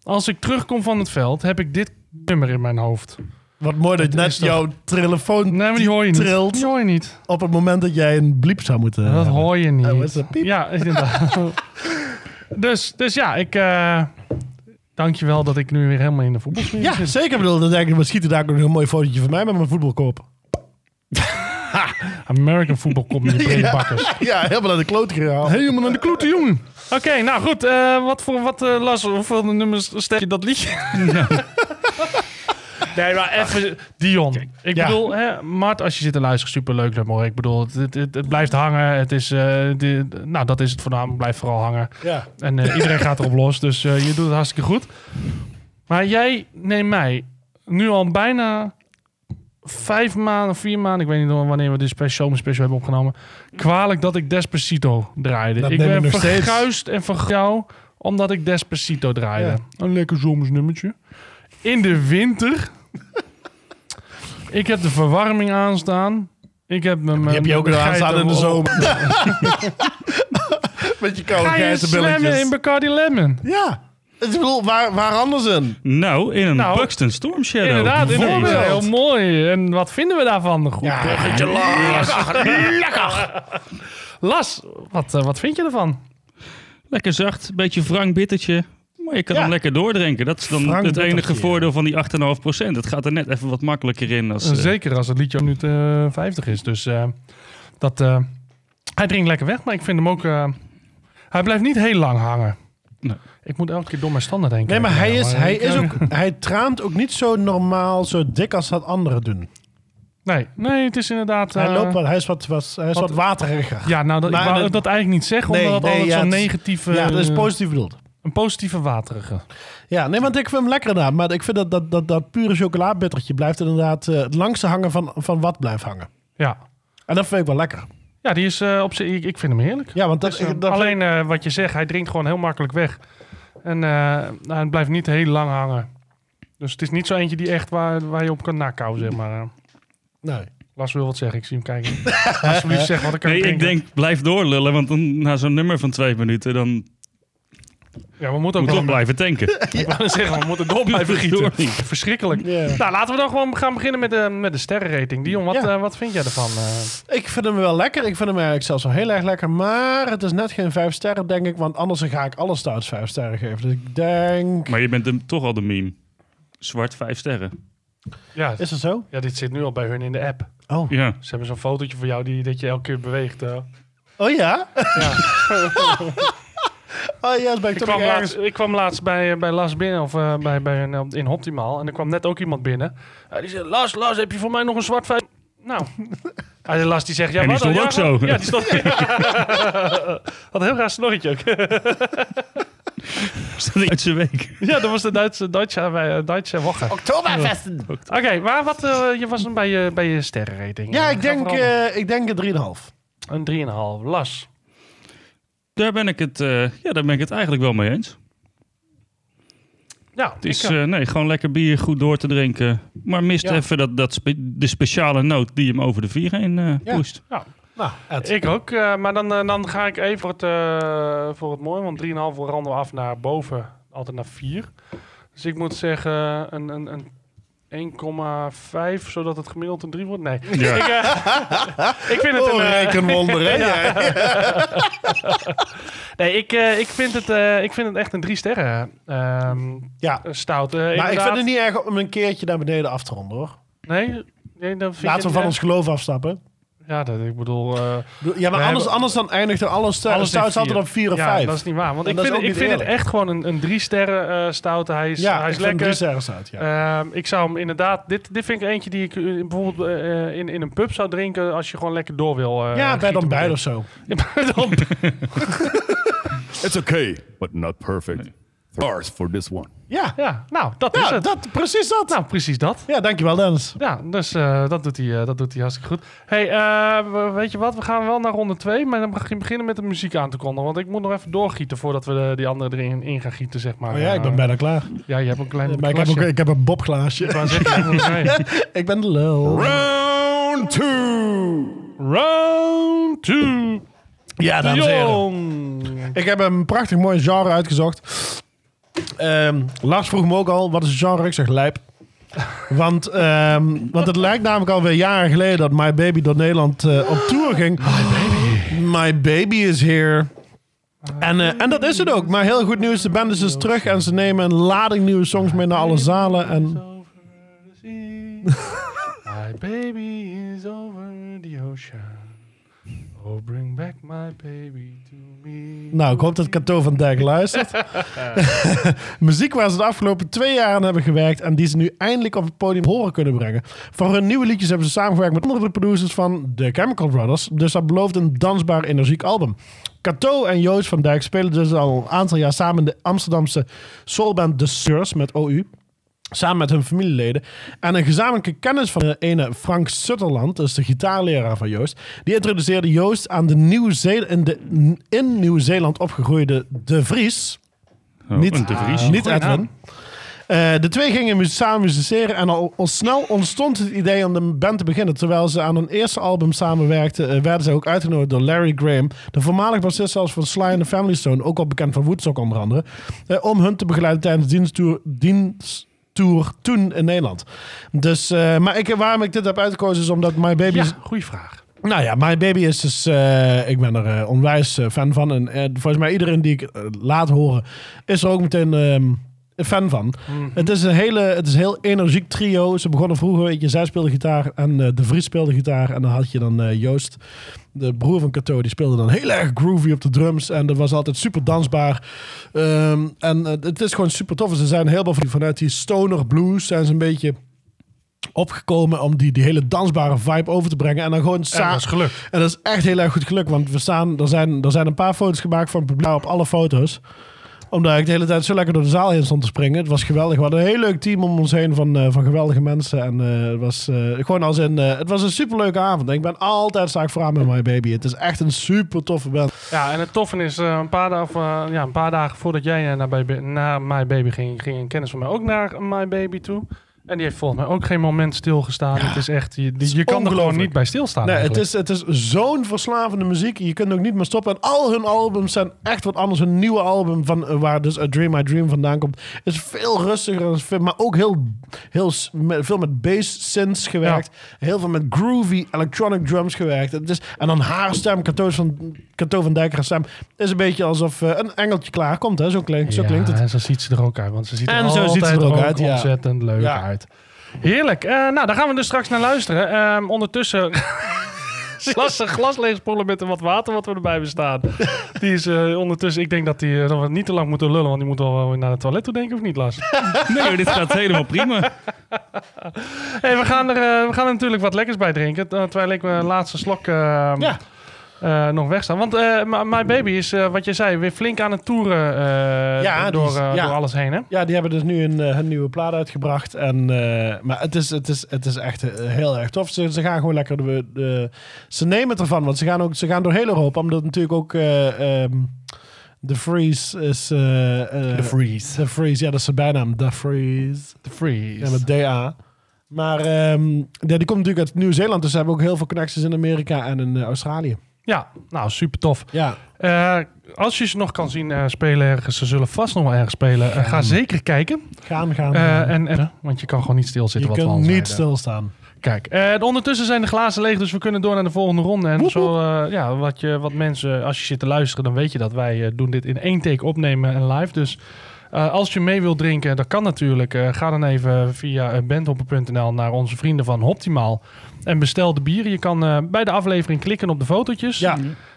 als ik terugkom van het veld, heb ik dit nummer in mijn hoofd. Wat mooi dat is net toch- jouw telefoon Nee, maar die hoor je niet. trilt Die hoor je niet. op het moment dat jij een bliep zou moeten Dat hebben. hoor je niet. Oh, is piep? Ja, inderdaad. dus, dus ja, ik... eh dankjewel dat ik nu weer helemaal in de voetbalsfeer Ja, zit. zeker. Bedoel, dan denk ik, we schieten daar ook nog een mooi fotootje van mij met mijn voetbalkoop. American voetbal komt in de breedbakkers. Ja, helemaal naar de kloot gehaald. Helemaal naar de klote, jongen. Oké, nou goed. eh, wat voor wat eh Lars, hoeveel nummers stel je dat liedje? Nee, maar even Dion. Ik Ja. bedoel, hè, Mart, als je zit te luisteren, superleuk nummer. Ik bedoel, het, het, het, het blijft hangen. Het is, eh, de, nou, dat is het voornamelijk. Blijft vooral hangen. Ja. En eh, iedereen gaat erop los. Dus eh, je doet het hartstikke goed. Maar jij neemt mij nu al bijna vijf maanden, vier maanden, ik weet niet wanneer we dit special, zomerspecial hebben opgenomen, kwalijk dat ik Despacito draaide. Dat ik neem ik ben nog steeds. verguisd en jou omdat ik Despacito draaide. Een lekker zomersnummertje. In de winter. ik heb de verwarming aanstaan. Ik heb mijn... Die heb je ook aanstaan in de zomer. Met je koude Ga je in Bacardi Lemon? Ja. Ik bedoel, waar, waar anders in? Nou, in een Nou, Buxton Storm Shadow. Inderdaad, inderdaad. Bijvoorbeeld. Heel mooi. En wat vinden we daarvan? Goed Ja, bruggetje, Las. Lekker. Las, wat, eh, wat vind je ervan? Lekker zacht, beetje wrang bittertje. Maar je kan Ja. hem lekker doordrinken. Dat is dan het enige voordeel van die 8,5%. Het gaat er net even wat makkelijker in. Als, eh, Zeker als het liedje nu te 50 is. Dus eh, dat, eh, hij drinkt lekker weg, maar ik vind hem ook... eh, hij blijft niet heel lang hangen. Nee. Ik moet elke keer door mijn standaard denken. Nee, maar hij is, hij is eh, ook... Hij traant ook niet zo normaal, zo dik als dat anderen doen. Nee, nee, het is inderdaad... Hij, eh, loopt wat, hij is wat, wat, hij is wat, wat- wateriger. Ja, nou, dat, Maar ik wou dat- dat eigenlijk niet zeggen, Nee, omdat het nee, altijd ja, zo'n negatieve... Ja, dat is eh, positief bedoeld. Een positieve waterige. Ja, nee, want ik vind hem lekker inderdaad. Maar ik vind dat dat, dat, dat pure chocoladebittertje blijft inderdaad eh, het langste hangen van, van wat blijft hangen. Ja. En dat vind ik wel lekker. Ja, die is eh, op zich. Ik, ik vind hem heerlijk. Ja, want dat, Dus, eh, dat alleen eh, wat je zegt, hij drinkt gewoon heel makkelijk weg. En eh, nou, hij blijft niet heel lang hangen. Dus het is niet zo eentje die echt waar, waar je op kan nakouwen, zeg maar. eh. nee. Lars wil wat zeggen, ik zie hem kijken. Alsjeblieft zeg wat ik kan Nee, ik denk, blijf doorlullen. Want dan, na zo'n nummer van twee minuten, dan Ja, we moeten ook moet blijven tanken. Ik wou zeggen, we moeten door blijven gieten. Verschrikkelijk. Nou, laten we dan gewoon gaan beginnen met de, met de sterrenrating. Dion, wat, Ja. eh, wat vind jij ervan? eh? Ik vind hem wel lekker. Ik vind hem eigenlijk zelfs wel heel erg lekker. Maar het is net geen vijf sterren, denk ik. Want anders ga ik alle stouts vijf sterren geven. Dus ik denk... Maar je bent hem toch al de meme. Zwart vijf sterren. ja, Is dat zo? ja, dit zit nu al bij hun in de app. Oh. Ja. Ze hebben zo'n fotootje van jou die, dat je elke keer beweegt. eh. Oh ja? Ja. Oh ja, dat ben ik, Ik toch kwam, laatst, ik kwam laatst bij, bij Las binnen, of eh, bij, bij een, in Optimaal. En er kwam net ook iond binnen. Eh, die zei, Las, Las, heb je voor mij nog een zwart vijf? Nou. Ah, Las die zegt, ja, En die wat dan? stond Ja, ook zo. Ja, die stond... Had een heel raar snorretje ook. Niet uit zijn week? ja, dat was de Duitse, Duitse, uh, Duitse Woche. Oktoberfesten. Oké, maar wat, eh, je was hem bij je, bij je sterrenrating. Ja, Eh, ik denk, eh, ik denk een 3,5. Een 3,5. Las. Daar ben ik het, eh, ja, daar ben ik het eigenlijk wel mee eens. Ja, Het is ik, eh, eh, nee, gewoon lekker bier goed door te drinken. Maar mist Ja. even dat, dat spe- de speciale noot die hem over de vier heen eh Ja. poest. Nou, Ed. ik ook. eh, maar dan, dan ga ik even voor het, eh, voor het mooie. Want 3,5 randen we af naar boven. Altijd naar 4. Dus ik moet zeggen een, een, een 1,5. Zodat het gemiddeld een 3 wordt. Nee. Ja. Ik, eh, ik vind het Oh, een... eh, rekenwonder, hè? nee, ik, eh, ik, vind het, ik vind het echt een 3 sterren ehm, Ja, stout. Maar ik vind het niet erg om een keertje naar beneden af te ronden, hoor. Nee? nee dat vind Laten we van ons geloof afstappen. Ja, dat, ik bedoel... eh, Ja, maar anders, hebben- anders dan eindigt er alles st- Alles in stout altijd vier. op 4 of ja, 5. dat is niet waar. Want En ik vind, ik vind het echt gewoon een, een drie sterren eh stout. Hij is, ja, hij ik is lekker. drie sterren stout, ja. Ehm, ik zou hem inderdaad... Dit, dit vind ik eentje die ik eh, bijvoorbeeld eh, in, in een pub zou drinken... als je gewoon lekker door wil. eh, ja, bij dan dit. of zo. Ja, bij ontbijt. It's okay, but not perfect. Stars for this one. Ja, ja, nou, dat is ja het. dat, precies dat. Nou, precies dat. Ja, dankjewel Dennis. Ja, dus eh, dat, doet hij, eh, dat doet hij hartstikke goed. hey, eh, we- weet je wat? We gaan wel naar ronde 2, maar dan begin- beginnen met de muziek aan te kondigen. Want ik moet nog even doorgieten voordat we de, die andere erin in gaan gieten, zeg maar. Oh ja, ik ben bijna klaar. Ja, je hebt een klein Maar ik heb, ook, ik heb een bobglaasje. Ik ben de lul. Round two. Round 2. Ja, dames en heren. Ik heb een prachtig mooi genre uitgezocht. Ehm, Lars vroeg me ook al, wat is het genre? Ik zeg lijp. Want, ehm, want het lijkt namelijk alweer jaren geleden dat My Baby door Nederland eh, op tour ging. My Baby. My Baby is here. En, eh, en dat is het ook. Maar heel goed nieuws, de band is dus terug en ze nemen een lading nieuwe songs mee naar alle zalen. En My baby is over the ocean. Oh, bring back my baby to me. nou, ik hoop dat Cato van Dijk luistert. Muziek waar ze de afgelopen twee jaar aan hebben gewerkt en die ze nu eindelijk op het podium horen kunnen brengen. Voor hun nieuwe liedjes hebben ze samengewerkt met andere producers van The Chemical Brothers. Dus dat belooft een dansbaar energiek album. Cato en Joost van Dijk spelen dus al een aantal jaar samen in de Amsterdamse soulband The Sirs met OU. Samen met hun familieleden. En een gezamenlijke kennis van de ene Frank Sutterland, dus de gitaarleraar van Joost. Die introduceerde Joost aan de Nieuw in, de in Nieuw-Zeeland opgegroeide De Vries. Oh, Niet- de Vries. Niet Edwin. Eh, de twee gingen samen musiceren en al, al snel ontstond het idee om de band te beginnen. Terwijl ze aan hun eerste album samenwerkten, eh, werden ze ook uitgenodigd door Larry Graham, de voormalig bassist zelfs van Sly and the Family Stone, ook al bekend van Woodstock onder andere, eh, om hun te begeleiden tijdens de diensttour, diensttour toen in Nederland. Dus, eh, maar ik, waarom ik dit heb uitgekozen is omdat My Baby Ja, goede vraag. nou ja, My Baby is dus... eh, ik ben er eh, onwijs fan van. En volgens mij iedereen die ik laat horen... is er ook meteen ehm, een fan van. Het is een hele... Het is een heel energiek trio. Ze begonnen vroeger... Weet je, zij speelde gitaar en De Vries speelde gitaar. En dan had je dan Joost, de broer van Cato... die speelde dan heel erg groovy op de drums. En dat was altijd super dansbaar. Ehm, en eh, het is gewoon super tof. Ze zijn heel veel vanuit die stoner blues... zijn ze een beetje opgekomen om die, die hele dansbare vibe over te brengen. En dan gewoon samen. dat is geluk. En dat is echt heel erg goed gelukt, want we staan, er, zijn, er zijn een paar foto's gemaakt van het publiek op alle foto's. Omdat ik de hele tijd zo lekker door de zaal heen stond te springen. Het was geweldig. We hadden een heel leuk team om ons heen van, eh, van geweldige mensen. En eh, het was eh, gewoon als een, eh, het was een superleuke avond. Ik ben altijd sta ik vooraan met My Baby. Het is echt een super toffe band. Ja, en het toffe is, een, paar dagen, ja, een paar dagen voordat jij naar, baby, naar My Baby ging, ging een kennis van mij ook naar My Baby toe. En die heeft volgens mij ook geen moment stilgestaan. het is echt, je, kan er gewoon niet bij stilstaan. Nee, het is, het is zo'n verslavende muziek. Je kunt ook niet meer stoppen. En al hun albums zijn echt wat anders. Hun nieuwe album, van, eh, waar dus A Dream I Dream vandaan komt, is veel rustiger. Maar ook heel, heel met, veel met bass synths gewerkt. Heel veel met groovy electronic drums gewerkt. Het is, en dan haar stem, Cato van, Cato van Dijker stem, is een beetje alsof eh, een engeltje klaar komt. Hè? Zo, klinkt, zo Ja, klinkt het. En zo ziet ze er ook uit. Want ze ziet er En zo ziet ze er ook ook uit, ja. ontzettend leuk Ja. Heerlijk. Eh, nou, daar gaan we dus straks naar luisteren. Ehm, ondertussen... glas, glas leegspoelen met wat water wat we erbij hebben staan. Die is eh, ondertussen... Ik denk dat, die, eh, dat we niet te lang moeten lullen. Want die moet wel weer naar het toilet toe, denk ik, of niet, Lars? Nee, dit gaat helemaal prima. hey, we, gaan er, we gaan er natuurlijk wat lekkers bij drinken. Terwijl ik mijn laatste slok eh, Ja. Eh, nog wegstaan. Want eh, My- My Baby is, eh, wat je zei, weer flink aan het toeren eh, Ja, door, is- eh, ja. door alles heen, hè? Ja, die hebben dus nu een, eh, hun nieuwe plaat uitgebracht. En, eh, maar het is, het, is, het is echt heel erg tof. Ze, ze gaan gewoon lekker... De, de, ze nemen het ervan, want ze gaan, ook, ze gaan door heel Europa. Omdat natuurlijk ook... eh, ehm, De Freeze is... De Freeze. De Freeze, ja, dat is zijn bijnaam. De Freeze. De Freeze. Ja, met DA. Maar ehm, ja, die komt natuurlijk uit Nieuw-Zeeland, dus ze hebben ook heel veel connecties in Amerika en in Australië. Ja, nou super tof. Ja, Eh, als je ze nog kan zien eh, spelen ergens, ze zullen vast nog wel ergens spelen. Eh, ga zeker kijken. gaan, gaan. En, en, want je kan gewoon niet je stilzitten. wat we kunt niet stilstaan. Kijk, ondertussen zijn de glazen leeg, dus we kunnen door naar de volgende ronde. En Woep, zo, ja, wat, je, wat mensen, als je zit te luisteren, dan weet je dat wij doen dit in één take opnemen en live. Dus als je mee wilt drinken, dat kan natuurlijk. Ga dan even via uh, bandhopper.nl naar onze vrienden van Optimaal en bestel de bieren. Je kan eh, bij de aflevering klikken op de fotootjes. Ja,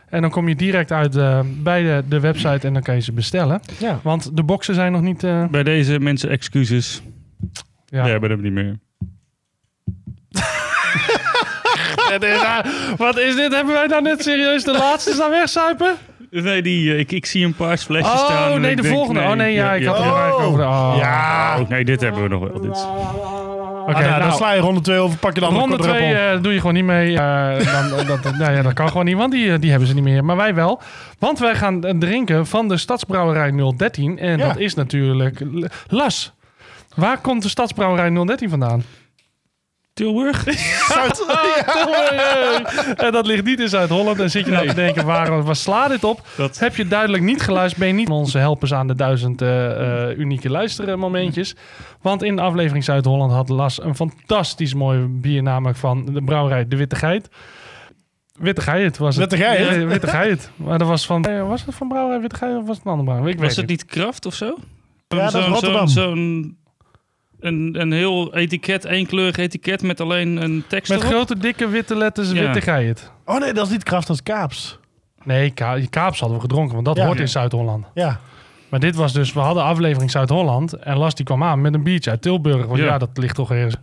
En dan kom je direct uit eh, bij de, de website en dan kan je ze bestellen. ja. Want de boxen zijn nog niet... eh, Bij deze mensen excuses. ja. We hebben hem niet meer. Ah, wat is dit? Hebben wij nou net serieus de laatste staan wegzuipen? Nee, die, ik, ik zie een paar flesjes staan. Oh, nee, de denk, volgende. oh nee, ja, ik had ja. er Oh. eigenlijk over de... Oh. Ja. Oh, nee, dit hebben we nog wel. Dit. Oké, Ah, nou, nou, dan sla je ronde 2 over, pak je dan ronde een 2 quadruple. doe je gewoon niet mee. Eh, dan, dat, dat- nou ja, dat kan gewoon niet, want die, eh, die hebben ze niet meer. Maar wij wel. Want wij gaan eh, drinken van de Stadsbrouwerij 013. En Ja. dat is natuurlijk... Las, waar komt de Stadsbrouwerij 013 vandaan? Tilburg? Zuid- en dat ligt niet in Zuid-Holland. En zit je nou te denken, waar, waar slaat dit op? Dat- Heb je duidelijk niet geluisterd, ben je niet onze helpers aan de duizend eh, eh, unieke luistermomentjes. Want in de aflevering Zuid-Holland had Las een fantastisch mooi bier, namelijk van de brouwerij De Witte Geit. Witte Geit was het. Witte Geit? Ja, Witte Geit. Maar dat was van, eh, was het van brouwerij Witte Geit of was het een andere brouwerij? Ik weet Was het niet. Kraft of zo? Ja, dat is Rotterdam. Zo'n zo'n- een, een heel etiket, eenkleurig etiket met alleen een tekst Met erop. grote, dikke, witte letters Ja. Witte Geit. Oh nee, dat is niet kracht als kaaps. Nee, ka kaaps hadden we gedronken, want dat Ja. hoort in Zuid-Holland. Ja. Maar dit was dus, we hadden aflevering Zuid-Holland. En Las die kwam aan met een biertje uit Tilburg. Want ja, Ja. dat ligt toch ergens.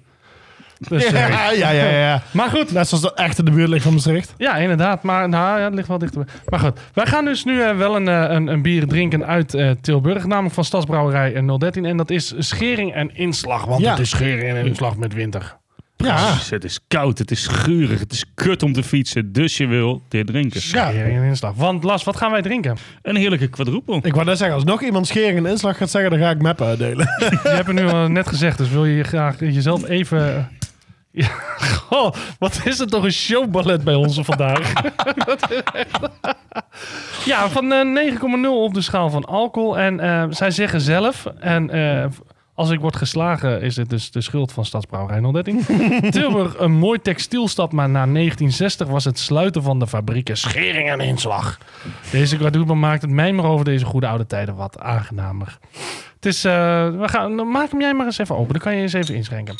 Dus, eh, Ja, ja, ja, ja. maar goed, Net zoals de echte de buurt ligt van Maastricht. ja, inderdaad. Maar nou, ja, het ligt wel dichter. Maar goed, wij gaan dus nu eh, wel een, eh, een, een bier drinken uit eh, Tilburg. Namelijk van Stadsbrouwerij eh, 013. En dat is schering en inslag. Want Ja. het is schering en inslag met winter. Ja. Precies, Het is koud, het is gurig, het is kut om te fietsen. Dus je wil dit drinken. Schering en inslag. Want Las, wat gaan wij drinken? Een heerlijke quadruppel. Ik wou net zeggen, als nog iemand schering en inslag gaat zeggen, dan ga ik meppen uitdelen. Je hebt het nu al net gezegd, dus wil je graag jezelf even... Ja, goh, wat is het toch een showballet bij ons vandaag. Ja, van eh, 9,0 op de schaal van alcohol. En eh, zij zeggen zelf, en eh, als ik word geslagen is het dus de schuld van Stadsbrouwerij 013. Tilburg, een mooi textielstad, maar na 1960 was het sluiten van de fabrieken schering en inslag. Deze quadruple maakt het mijmer over deze goede oude tijden wat aangenamer. Het is, eh, we gaan, maak hem jij maar eens even open. Dan kan je eens even inschenken.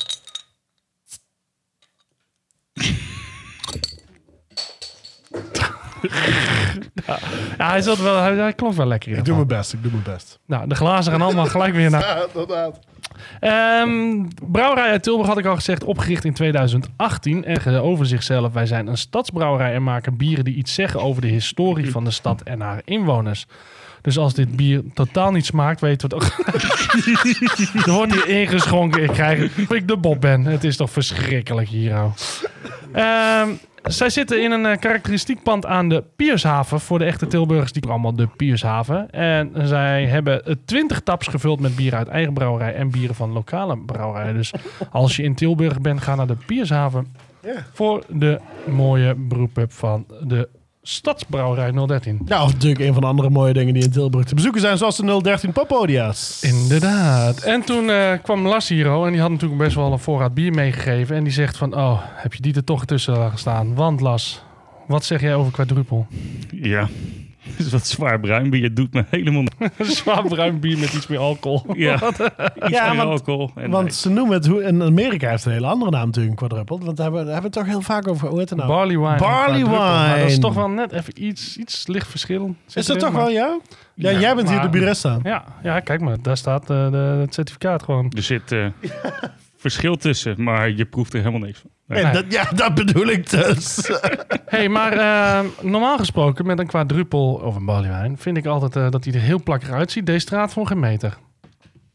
Ja, hij, zat wel, hij, hij klonk wel lekker. in Ik doe mijn best, ik doe mijn best. Nou, de glazen gaan allemaal gelijk weer naar... Ja, inderdaad. Ehm, brouwerij uit Tilburg had ik al gezegd, opgericht in 2018. En over zichzelf, wij zijn een stadsbrouwerij en maken bieren die iets zeggen over de historie van de stad en haar inwoners. Dus als dit bier totaal niet smaakt, weten we het ook. er wordt hier ingeschonken. Ik krijg of ik de Bob ben. Het is toch verschrikkelijk hier, nou. Ehm, zij zitten in een eh, karakteristiek pand aan de Piershaven. Voor de echte Tilburgers, die allemaal de Piershaven. En zij hebben 20 taps gevuld met bieren uit eigen brouwerij en bieren van lokale brouwerijen. Dus als je in Tilburg bent, ga naar de Piershaven voor de mooie brewpub van de Stadsbrouwerij 013. Ja, of natuurlijk een van de andere mooie dingen die in Tilburg te bezoeken zijn, zoals de 013 Poppodia's. Inderdaad. En toen eh, kwam Las hier al en die had natuurlijk best wel een voorraad bier meegegeven. En die zegt van, oh, heb je die er toch tussen laten staan? Want Las, wat zeg jij over quadruppel? Ja, is wat zwaar bruin bier. Doet me helemaal... Een zwaar bruin bier met iets meer alcohol. Ja, iets Ja, meer want- alcohol. En Want ze noemen het, hoe, in Amerika heeft het een hele andere naam natuurlijk, quadruple. Want daar hebben, daar hebben we het toch heel vaak over, hoe heet het nou? Barley wine. Barley. Maar dat is wine. toch wel net even iets, iets licht verschil. Is dat erin, toch maar- wel jou? Ja, Ja, jij bent hier de buresta. Ja, ja, kijk maar. Daar staat eh, de, het certificaat gewoon. Er zit eh, verschil tussen, maar je proeft er helemaal niks van. Nee. Ja, dat, ja, dat bedoel ik dus. hey, maar eh, normaal gesproken met een quadruppel of een barley wine... vind ik altijd eh, dat hij er heel plakkerig uitziet. Deze straat voor geen meter.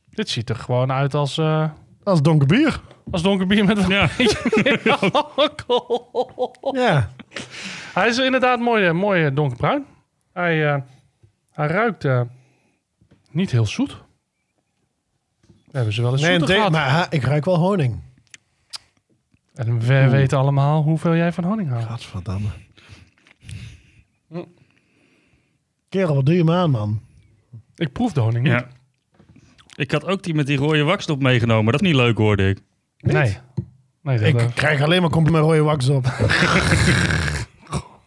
Dit ziet er gewoon uit als, eh, Als donker bier. als donker bier met Ja, alcohol. Ja. Hij is inderdaad mooi, mooi donkerbruin. Hij, eh, Hij ruikt eh, niet heel zoet. We hebben ze wel eens Nee, zoeter gehad. maar ha, ik ruik wel honing. En we weten allemaal hoeveel jij van honing houdt. Gadverdamme. Kerel, wat doe je me aan, man? Ik proef de honing niet. Ja. Ik had ook die met die rode wakstop meegenomen. Dat is niet leuk, hoorde ik. Nee. Nee, dat, Ik krijg alleen maar compliment rode wax op.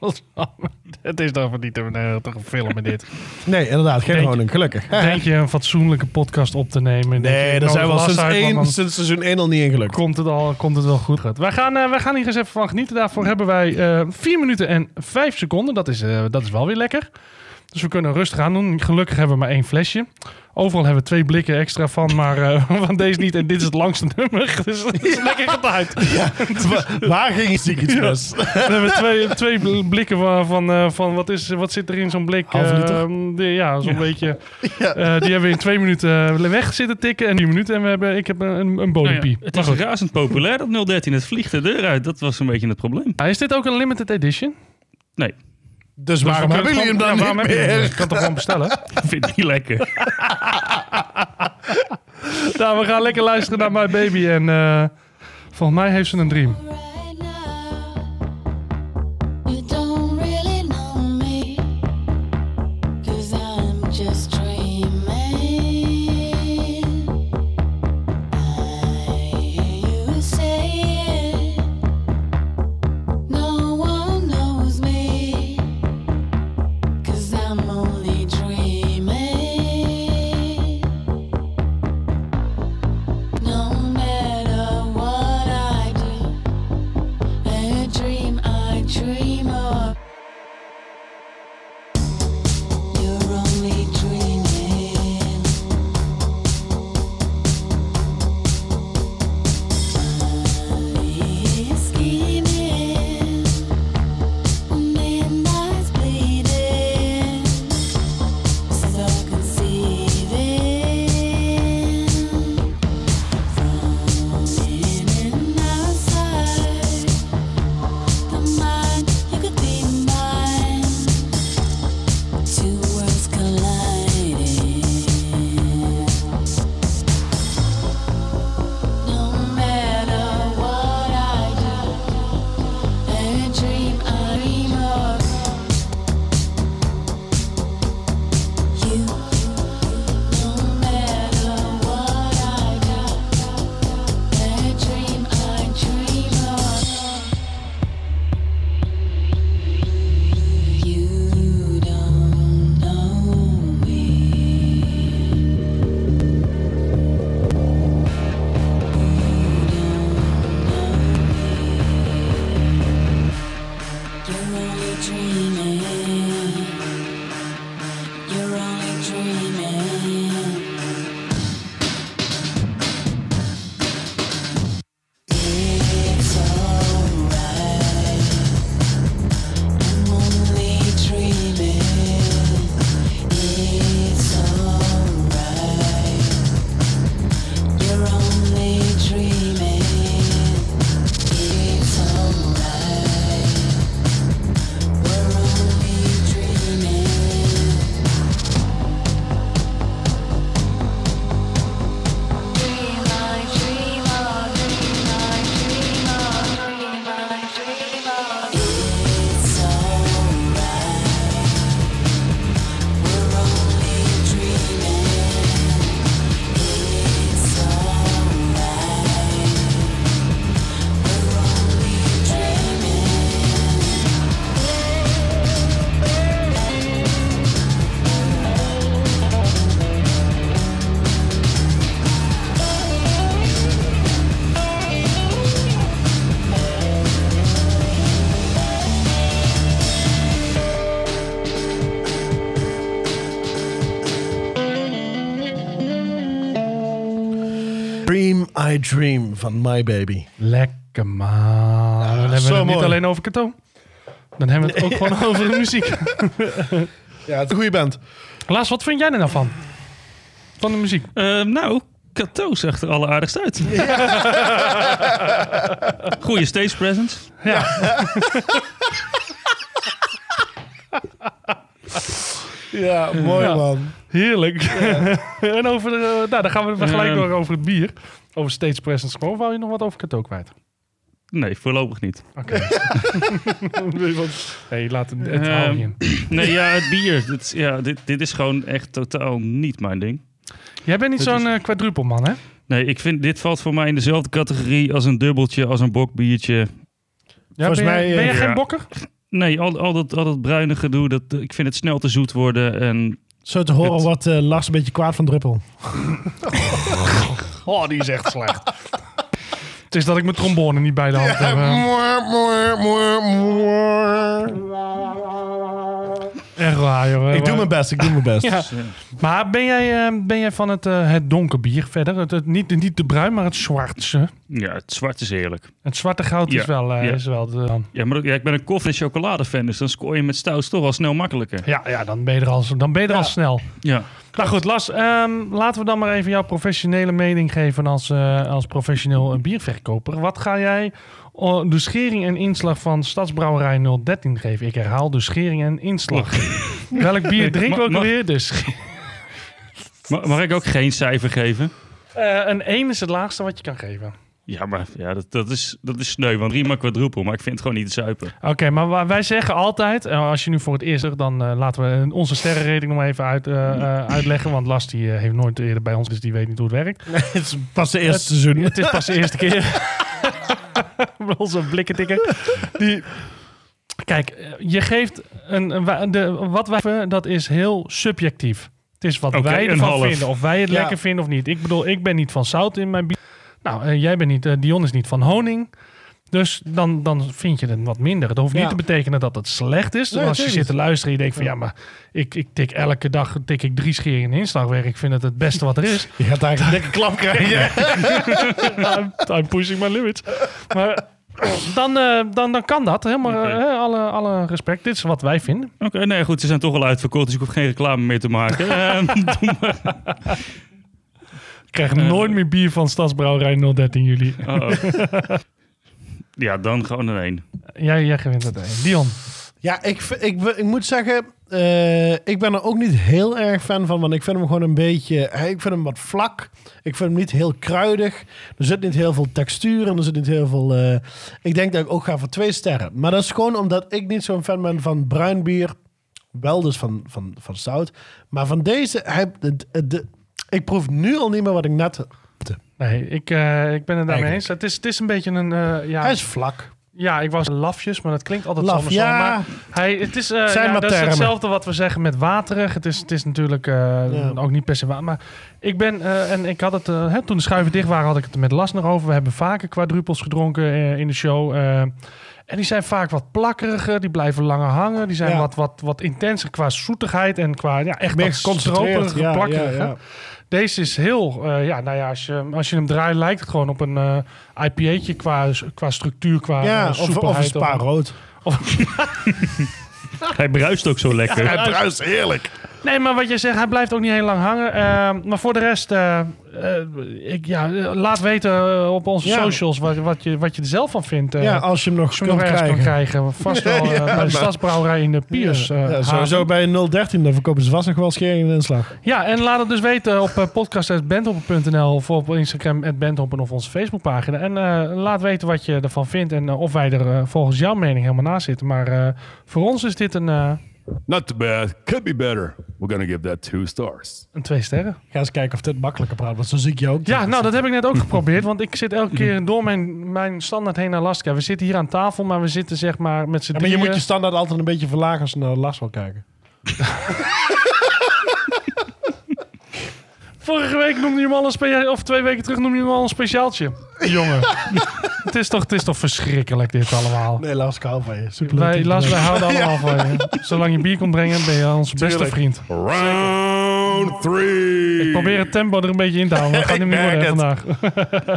het is toch niet een, eh, toch een film in dit. Nee, inderdaad, geen honing, gelukkig. Denk je een fatsoenlijke podcast op te nemen? Nee, daar zijn we al sinds, uit, één, sinds seizoen 1 al niet in gelukt. Komt het, al, komt het wel goed. Wij gaan, eh, wij gaan hier eens even van genieten. Daarvoor hebben wij eh 4 minuten en 5 seconden. Dat is, dat is wel weer lekker. Dus we kunnen rustig aan doen. Gelukkig hebben we maar één flesje. Overal hebben we twee blikken extra van, maar eh, van deze niet. En dit is het langste nummer. Dus het is lekker getimed. Wa- Waar ging je ziek? We hebben twee, twee bl- blikken van, van, eh, van wat, is, wat zit er in zo'n blik? Half liter? Ehm, de- ja, zo'n beetje. Eh, die hebben we in twee minuten eh, weg zitten tikken. En drie minuten. En we hebben, ik heb een, een Nou ja, bodempie. het Maar is goed. razend populair, dat 013. Het vliegt de deur uit. Dat was een beetje het probleem. Is dit ook een limited edition? Nee, Dus waarom we hebben jullie hem dan gewoon- niet ja, waarom heb je hem? meer? Ik kan toch gewoon bestellen? ik vind het niet lekker. nou, we gaan lekker luisteren naar My Baby. En eh, volgens mij heeft ze een dream. I Dream van My Baby. Lekker man. dan hebben we het niet mooi. alleen over Kato. Dan hebben we het ook gewoon over de muziek. Ja, het is een goede band. Laas, wat vind jij er nou van? Van de muziek? Eh, nou, Kato zag er alleraardigst uit. Goeie stage presence. Ja, mooi Ja. man. Heerlijk. en over de, nou, dan gaan we gelijk Ehm. door over het bier. Over Stage Presence Score. Wou je nog wat over Cato kwijt? Nee, voorlopig niet. Oké. nee, laat het, het Ehm. Nee, ja, het bier. Dit, ja, dit, dit is gewoon echt totaal niet mijn ding. Jij bent niet zo'n eh quadrupelman, hè? Nee, ik vind dit valt voor mij in dezelfde categorie als een dubbeltje, als een bokbiertje. Ja, Volgens ben, jij- mij, ben je eh, geen ja. bokker? Nee, al, al, dat, al dat bruine gedoe, dat, ik vind het snel te zoet worden. En Zo te horen Het- wat eh, Lars een beetje kwaad van druppel. Oh, die is echt slecht. het is dat ik mijn trombone niet bij de hand heb. Echt waar, joh. Ik doe mijn best, ik doe mijn best. Ja. Maar ben jij, eh, ben jij van het, eh, het donker bier verder? Het, het- niet, niet de bruin, maar het zwarte. ja, het zwart is heerlijk. Het zwarte goud Ja, is wel, eh, ja. is wel de, Ja, maar ook- ja, ik ben een koffie- en chocolade-fan, dus dan scoor je met stouts toch al snel makkelijker. ja, ja, dan ben je er al, dan ben je er al snel. Ja. Nou goed, Las, ehm, laten we dan maar even jouw professionele mening geven als, eh, als professioneel bierverkoper. Wat ga jij de schering en inslag van Stadsbrouwerij 013 geven? Ik herhaal de schering en inslag. Welk bier drinken we ook alweer? Dus Ma- Mag ik ook geen cijfer geven? eh, een 1 is het laagste wat je kan geven. Ja, maar ja, dat, dat, is, dat is sneu, want prima quadruple, maar ik vind het gewoon niet zuipen. Oké, maar wij zeggen altijd, eh, als je nu voor het eerst zegt, dan eh, laten we onze sterrenrating nog maar even uit, uitleggen. Want Las die, heeft nooit eerder bij ons, dus die weet niet hoe het werkt. Het is pas de eerste seizoen. Het is pas de eerste keer. Onze blikken tikken. Die... Kijk, je geeft een, de, wat wij dat is heel subjectief. Het is wat wij ervan half. vinden. Of wij het Ja. lekker vinden of niet. Ik bedoel, ik ben niet van zout in mijn bier. Nou, eh, jij bent niet, eh, Dion is niet van honing. Dus dan, dan vind je het wat minder. Dat hoeft niet Ja. te betekenen dat het slecht is. Nee, als je zit te luisteren en je denkt van ja, maar ik, ik tik elke dag tik ik drie scheringen in inslag weg. Ik vind het het beste wat er is. Je gaat eigenlijk een dikke klap krijgen. I'm, I'm pushing my limits. Maar dan, eh, dan, dan kan dat. Helemaal, eh, alle, alle respect. Dit is wat wij vinden. Oké, nee goed, ze zijn toch al uitverkocht, dus ik hoef geen reclame meer te maken. Ehm, Ik krijg nooit meer bier van Stadsbrouwerij 013 juli. oh. Ja, dan gewoon een 1. Jij, jij gewint het een. Dion. Ja, ik, ik, ik moet zeggen, eh, ik ben er ook niet heel erg fan van, want ik vind hem gewoon een beetje, ik vind hem wat vlak. Ik vind hem niet heel kruidig. Er zit niet heel veel textuur en er zit niet heel veel. eh, ik denk dat ik ook ga voor twee sterren. Maar dat is gewoon omdat ik niet zo'n fan ben van bruin bier. Wel dus van, van, van zout. Maar van deze, hij, de, de- ik proef nu al niet meer wat ik net. Nee, ik, eh, ik ben het daarmee eens. Het is, het is een beetje een... eh, ja, Hij is vlak. ja, ik was lafjes, maar dat klinkt altijd Laf, ja. Maar hij, het is, eh, Zijn ja, dat is hetzelfde wat we zeggen met waterig. Het is, het is natuurlijk Ja. ook niet per se waar. Maar ik ben, en ik had het, hè, toen de schuiven dicht waren, had ik het er met Las nog over. We hebben vaker quadrupels gedronken in de show. en die zijn vaak wat plakkeriger, die blijven langer hangen. Die zijn Ja. wat, wat, wat intenser qua zoetigheid en qua ja, echt Meer dat geconcentreerd. stroperige, Ja, ja, plakkerige. ja. Deze is heel, eh, ja, nou ja, als je, als je hem draait, lijkt het gewoon op een eh IPA'tje qua, qua structuur, qua Ja, eh, of, of een spa rood. Hij bruist ook zo lekker. Hij bruist heerlijk. Nee, maar wat je zegt, hij blijft ook niet heel lang hangen. Eh, maar voor de rest, eh, eh, ik, ja, laat weten op onze Ja. socials wat, wat, je, wat je er zelf van vindt. ja, als je hem nog nog kunt krijgen. kan krijgen. Vast wel Ja, bij de Stadsbrouwerij in de Piers. ja, sowieso bij 013, dan verkopen ze vast nog wel schering en inslag. Ja, en laat het dus weten op podcast.bandhoppen.nl of op Instagram @bandhoppen of onze Facebookpagina. En laat weten wat je ervan vindt en of wij er volgens jouw mening helemaal naast zitten. Maar voor ons is dit een, Not too bad. Could be better. We're gonna give that two stars. een twee sterren. Ga eens kijken of dit makkelijker praat, want zo zie ik je ook. Ja, nou dat heb ik net ook geprobeerd. Want ik zit elke keer door mijn, mijn standaard heen naar Lastka. We zitten hier aan tafel, maar we zitten zeg maar met z'n Ja, maar je drieën. moet je standaard altijd een beetje verlagen als je naar Lars wil kijken. Vorige week noemde je hem al een speciaal, of twee weken terug noemde je hem al een speciaaltje. Jongen, het, is toch, het is toch verschrikkelijk dit allemaal. Nee, Lars, ik hou van je. Super Wij, Lars, wij houden allemaal van je. Zolang je bier komt brengen, ben je onze beste vriend. Round three. Ik probeer het tempo er een beetje in te houden. maar Dat gaat hem niet worden hè, vandaag.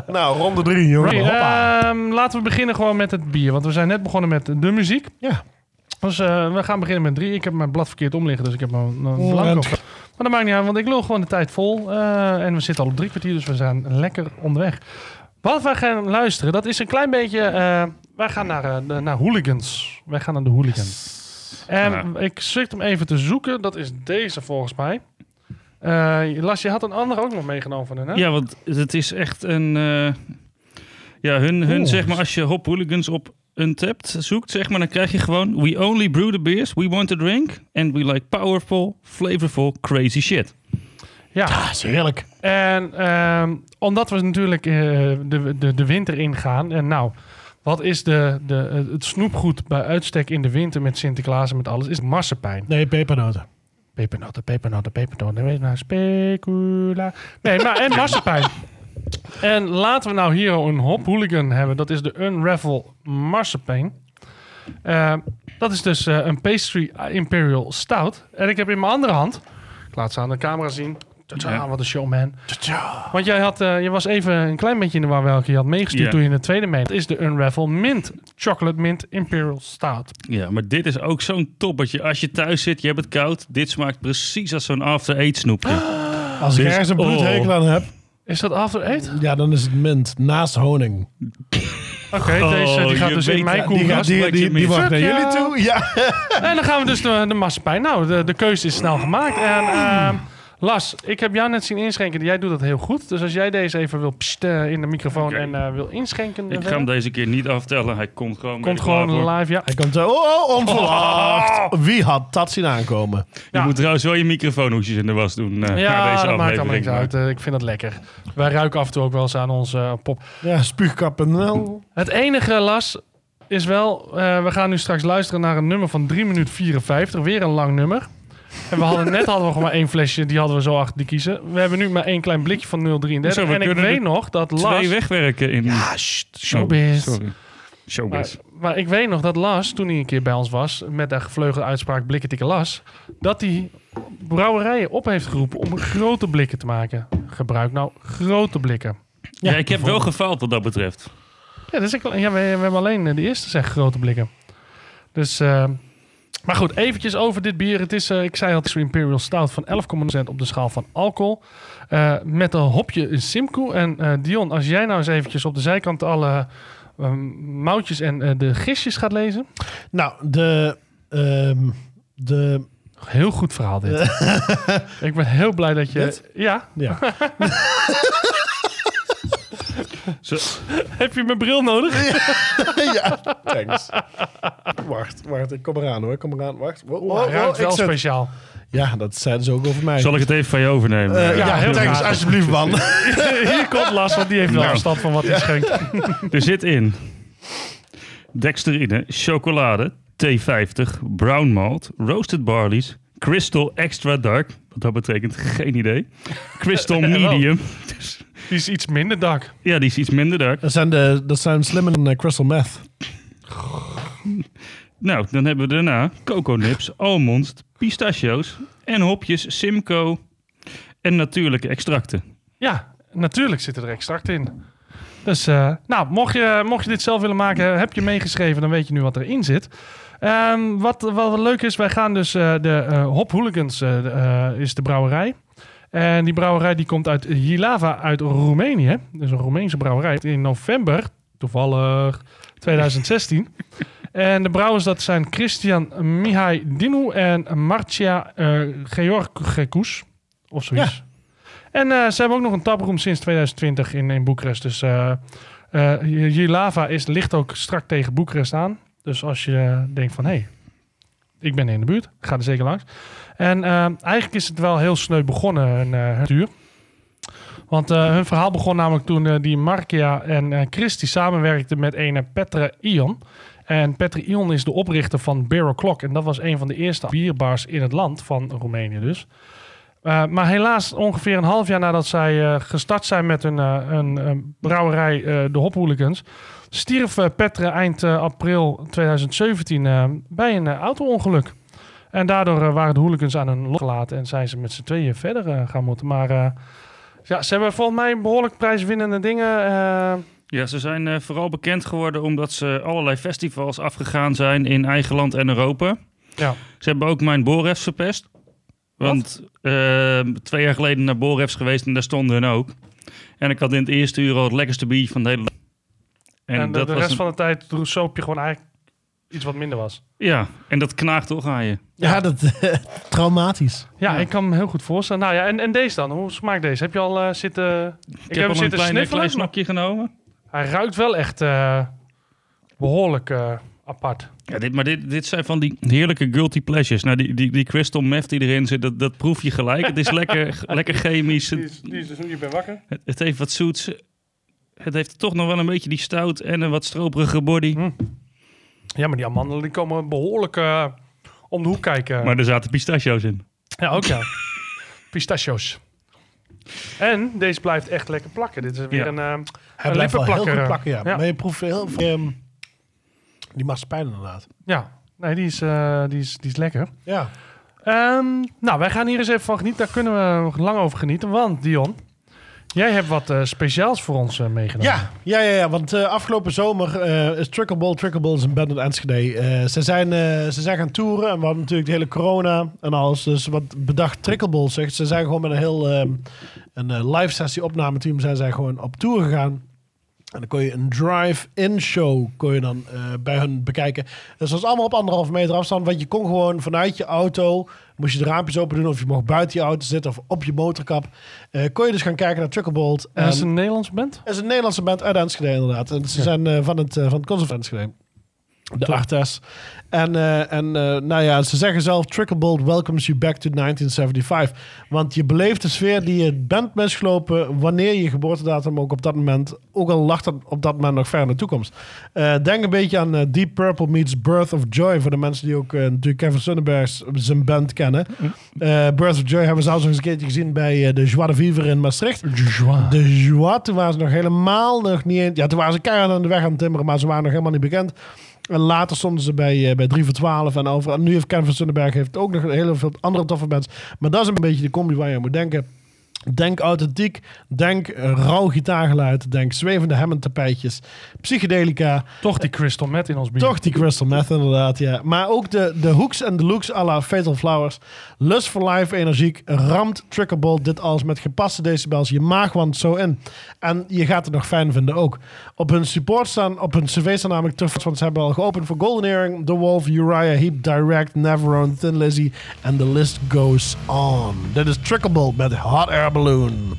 Nou, ronde drie, jongen. Right, Hoppa. ehm, laten we beginnen gewoon met het bier. Want we zijn net begonnen met de muziek. Ja. Dus eh, we gaan beginnen met drie. Ik heb mijn blad verkeerd om liggen, dus ik heb mijn een Oh, blanco. Maar dat maakt niet uit, want ik lul gewoon de tijd vol. Eh, en we zitten al op drie kwartier, dus we zijn lekker onderweg. Wat wij gaan luisteren, dat is een klein beetje... eh, wij gaan naar, de, naar Hooligans. Wij gaan naar de Hooligans. En Ja. ik zit hem even te zoeken. Dat is deze volgens mij. Las, je had een andere ook nog meegenomen van hè? Ja, want het is echt een... ja, hun, hun Oeh. zeg maar, als je Hop Hooligans op Untapped zoekt, zeg maar, dan krijg je gewoon... We only brew the beers we want to drink. And we like powerful, flavorful, crazy shit. Ja. Ah, is heerlijk. En ehm, omdat we natuurlijk eh, de, de, de winter ingaan. En nou, wat is de, de, het snoepgoed bij uitstek in de winter met Sinterklaas en met alles? Is marsepein. Nee, pepernoten. Pepernoten, pepernoten, pepernoten. Wees nou specula. Nee, maar en marsepein. En laten we nou hier een hop hooligan hebben. Dat is de Unravel Marsepein. Eh, dat is dus eh, een pastry imperial stout. En ik heb in mijn andere hand, ik laat ze aan de camera zien. Ja. Wat een showman. Want jij had, eh, je was even een klein beetje in de war welke je had meegestuurd Ja. toen je de tweede mee. Dat is de Unravel Mint Chocolate Mint Imperial Stout. Ja, maar dit is ook zo'n toppertje. Als je thuis zit, je hebt het koud. Dit smaakt precies als zo'n after-eat snoepje. Als ik ergens een oh. bloedhekel aan heb, Is dat after eight? ja, dan is het mint naast honing. Oké, deze die gaat dus in mijn ja, Die, gaat, koelkast. die, die, naar Fuck jullie toe. Ja. En dan gaan we dus de, de marsepein. Nou, de, de keuze is snel gemaakt. En ehm, Las, ik heb jou net zien inschenken. Jij doet dat heel goed. Dus als jij deze even wil pst, eh, in de microfoon en eh, wil inschenken. Ik eh, ga hem deze keer niet aftellen. Hij komt gewoon Komt gewoon live, ja. Hij komt zo, oh, oh, onverwacht. Wie had dat zien aankomen? Je moet trouwens wel je microfoonhoesjes in de was doen. eh, na Ja, deze dat maakt allemaal niks uit. Ik vind dat lekker. Wij ruiken af en toe ook wel eens aan onze pop. Ja, spuugkap.nl. Het enige, Las, is wel... eh, we gaan nu straks luisteren naar een nummer van 3 minuten 54. Weer een lang nummer. En we hadden net hadden we gewoon maar één flesje. Die hadden we zo achter die kiezen. We hebben nu maar één klein blikje van 033. Zo, we en ik weet nog dat Las... Twee wegwerken in... Sst, showbiz. Oh, sorry. Showbiz. Maar, maar ik weet nog dat Las, toen hij een keer bij ons was, met de gevleugelde uitspraak blikken tikken Las, dat hij brouwerijen op heeft geroepen om grote blikken te maken. Gebruik nou grote blikken. ja, ik heb wel gefaald wat dat betreft. Ja, dus ik, ja we, we hebben alleen eh, de eerste zeg grote blikken. Dus, eh, maar goed, eventjes over dit bier. Het is, eh, ik zei al, het Imperial Stout van 11,0% op de schaal van alcohol. Eh, met een hopje Simcoe. En eh, Dion, als jij nou eens eventjes op de zijkant alle eh, moutjes en de gistjes gaat lezen. Nou, de... ehm, de Heel goed verhaal dit. ik ben heel blij dat je... Dit? Ja. ja. Zo, Heb je mijn bril nodig? ja, thanks. Wacht, wacht, ik kom eraan hoor. Ik kom eraan, wacht. Wow, wow, Hij wow, ruikt ik wel zet- speciaal. Ja, dat zeiden ze ook over mij. zal ik het even van je overnemen? Eh, Ja, ja, heel thanks, graag. alsjeblieft man. Hier komt Las, want die heeft wel Nou. verstand van wat hij schenkt. Er zit in dextrine, chocolade, T50, brown malt, roasted barleys, crystal extra dark, wat dat betekent, geen idee. Crystal medium, Die is iets minder dak. ja, die is iets minder dark. Dat zijn, de, dat zijn slimmer dan eh, crystal meth. Nou, dan hebben we daarna coconips, almonds, pistachio's en hopjes, Simcoe en natuurlijke extracten. Ja, natuurlijk zitten er extract in. Dus, eh, nou, mocht je, mocht je dit zelf willen maken, heb je meegeschreven, dan weet je nu wat erin zit. Ehm, wat, wat wel leuk is, wij gaan dus eh, de eh, Hop Hooligans eh, eh, is de brouwerij. En die brouwerij die komt uit Jilava uit Roemenië. Dus een Roemeense brouwerij. In november, toevallig 2016. en de brouwers dat zijn Christian Mihai Dinu en Marcia eh Georgekous. Of zoiets. En eh, ze hebben ook nog een taproom sinds 2020 in, in Boekarest. Dus Jilava is, ligt ook strak tegen Boekarest aan. Dus als je denkt van, hé, hey, ik ben in de buurt, ga er zeker langs. En eh, eigenlijk is het wel heel sneu begonnen, hun, eh, duur. Want eh, hun verhaal begon namelijk toen eh, die Markia en eh Christy samenwerkten met een Petra Ion. En Petra Ion is de oprichter van Barrel Clock. En dat was een van de eerste bierbars in het land, van Roemenië dus. Uh, maar helaas, ongeveer een half jaar nadat zij uh, gestart zijn met hun, uh, brouwerij, uh, de Hop Hooligans, stierf Petra eind april 2017 bij een auto-ongeluk. En daardoor waren de hooligans aan hun lot gelaten en zijn ze met z'n tweeën verder gaan moeten. Maar ja, ze hebben volgens mij behoorlijk prijswinnende dingen. eh. Ja, ze zijn vooral bekend geworden omdat ze allerlei festivals afgegaan zijn in eigen land en Europa. Ja. Ze hebben ook mijn Borefs verpest. Want uh, twee jaar geleden naar Borefs geweest en daar stonden hun ook. En ik had in het eerste uur al het lekkerste biertje van de hele En, en de, dat de was rest een... van de tijd soop je gewoon eigenlijk iets wat minder was. Ja, en dat knaagt toch aan je. Ja, dat traumatisch. Ja, ik kan me heel goed voorstellen. Nou ja, en, en deze dan? Hoe smaakt deze? Heb je al eh, zitten... Ik, Ik, heb heb hem al een zitten klein, sniffelen. klein snapje genomen. Hij ruikt wel echt eh, behoorlijk eh, apart. Ja, dit, maar dit, dit zijn van die heerlijke guilty pleasures. Nou, die, die, die crystal meth die erin zit, dat, dat proef je gelijk. Het is lekker, lekker chemisch. Die Het, is, die is dus nu, je bent wakker. het, het heeft wat zoets. Het heeft toch nog wel een beetje die stout en een wat stroperige body. Hm. Ja, maar die amandelen die komen behoorlijk eh, om de hoek kijken. Maar er zaten pistachio's in. Ja, ook ja. Pistachios. En deze blijft echt lekker plakken. Dit is weer Ja. een, eh, Hij een blijft wel heel lippenplakker. goed plakken, ja. Ja. Maar je proeft heel veel... ehm, die marsepein inderdaad. Ja, nee, die is, eh, die is, die is lekker. Ja. Ehm, nou, wij gaan hier eens even van genieten. Daar kunnen we nog lang over genieten. Want, Dion, jij hebt wat eh, speciaals voor ons eh, meegenomen. Ja, ja, ja, ja want eh, afgelopen zomer is Trickleball. Trickleball is een band uit Enschede. Ze, zijn, ze zijn gaan toeren en we hadden natuurlijk de hele corona en alles. Dus wat bedacht Trickleball zegt. Ze zijn gewoon met een heel ehm, een live sessie opnameteam zijn zij gewoon op tour gegaan. En dan kon je een drive-in show kon je dan eh, bij hun bekijken. Dus dat was allemaal op anderhalve meter afstand. Want je kon gewoon vanuit je auto, moest je de raampjes open doen... of je mocht buiten je auto zitten of op je motorkap. eh, kon je dus gaan kijken naar Trickleball. En dat is een Nederlands band? Het is een Nederlandse band uit Enschede inderdaad. En ze zijn eh, van het, van het Conservatorium Enschede. De. Artes. En, eh, en eh, nou ja, ze zeggen zelf... Tricklebolt welcomes you back to 1975. Want je beleeft de sfeer die je bent misgelopen... wanneer je geboortedatum ook op dat moment... ook al lag dat op dat moment nog ver in de toekomst. Eh, denk een beetje aan Deep Purple meets Birth of Joy... voor de mensen die ook natuurlijk Kevin Sonnenbergs zijn band kennen. Eh, Birth of Joy hebben we zelfs nog eens een keertje gezien... bij de Joie de Vivre in Maastricht. De Joie, toen waren ze nog helemaal nog niet... Ja, toen waren ze keihard aan de weg aan het timmeren, maar ze waren nog helemaal niet bekend. En later stonden ze bij, eh, bij 3 voor 12 en over. En nu heeft Kevin van heeft ook nog heel veel andere toffe bands. Maar dat is een beetje de combi waar je aan moet denken. Denk authentiek, denk rauw gitaargeluid, denk zwevende Hammond-tapijtjes, psychedelica. Toch die crystal meth in ons bier. Toch die crystal meth inderdaad, ja. Maar ook de, de hooks en de looks à la Fatal Flowers. Lust for life, energiek, ramt Trickerbolt dit alles met gepaste decibels. Je maag want zo in. En je gaat het nog fijn vinden ook. Op hun support staan, op hun cv staan namelijk terug, want ze hebben al geopend voor Golden Earring, The Wolf, Uriah Heep, Direct, Neverone, Thin Lizzy en the list goes on. Dit is Trickerbolt met Hot Air Balloon.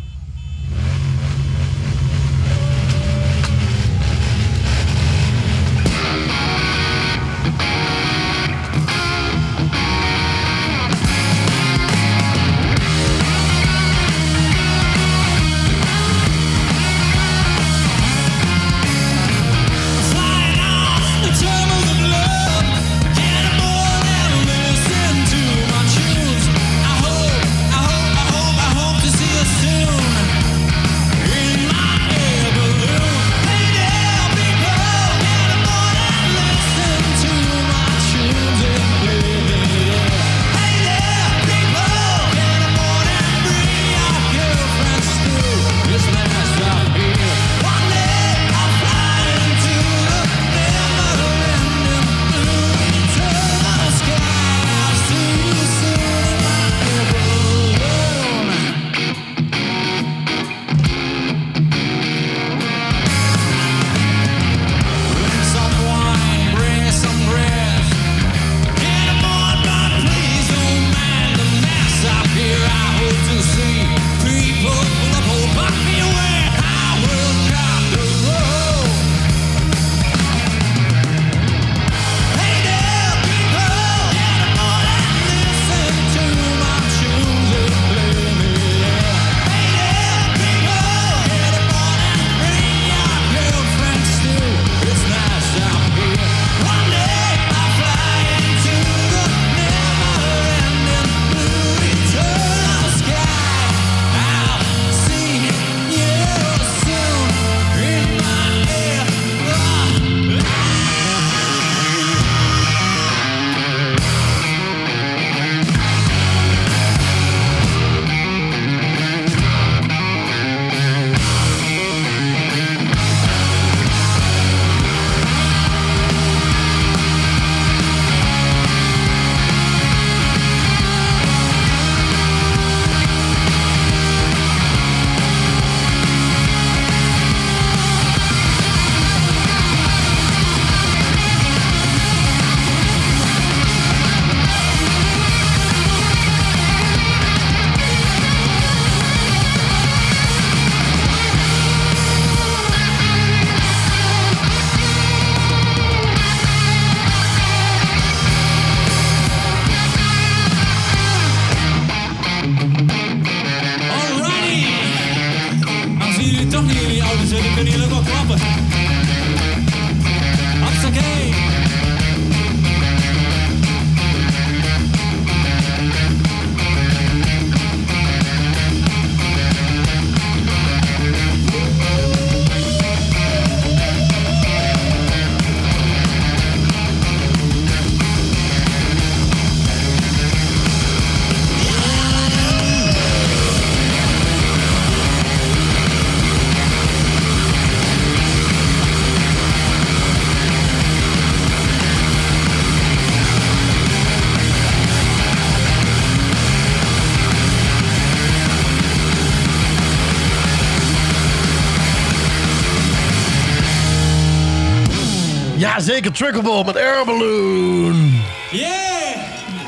Zeker. Trickleball met Air Balloon. Yeah!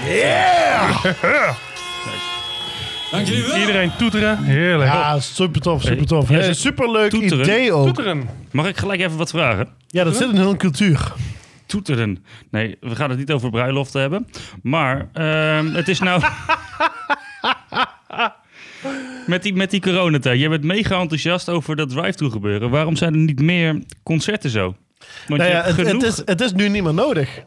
Yeah! Dank jullie wel. Iedereen toeteren. Heerlijk. Ja, super tof, super tof. Ja, ze- super leuk toeteren. idee ook. Toeteren. Mag ik gelijk even wat vragen? Ja, dat zit in hun cultuur. Toeteren. Nee, we gaan het niet over bruiloften hebben. Maar ehm, het is nou... met, die, met die coronatijd. Je bent mega enthousiast over dat drive-thru gebeuren. Waarom zijn er niet meer concerten zo? Want Nou je ja, hebt het, genoeg... het, is, het is nu niet meer nodig.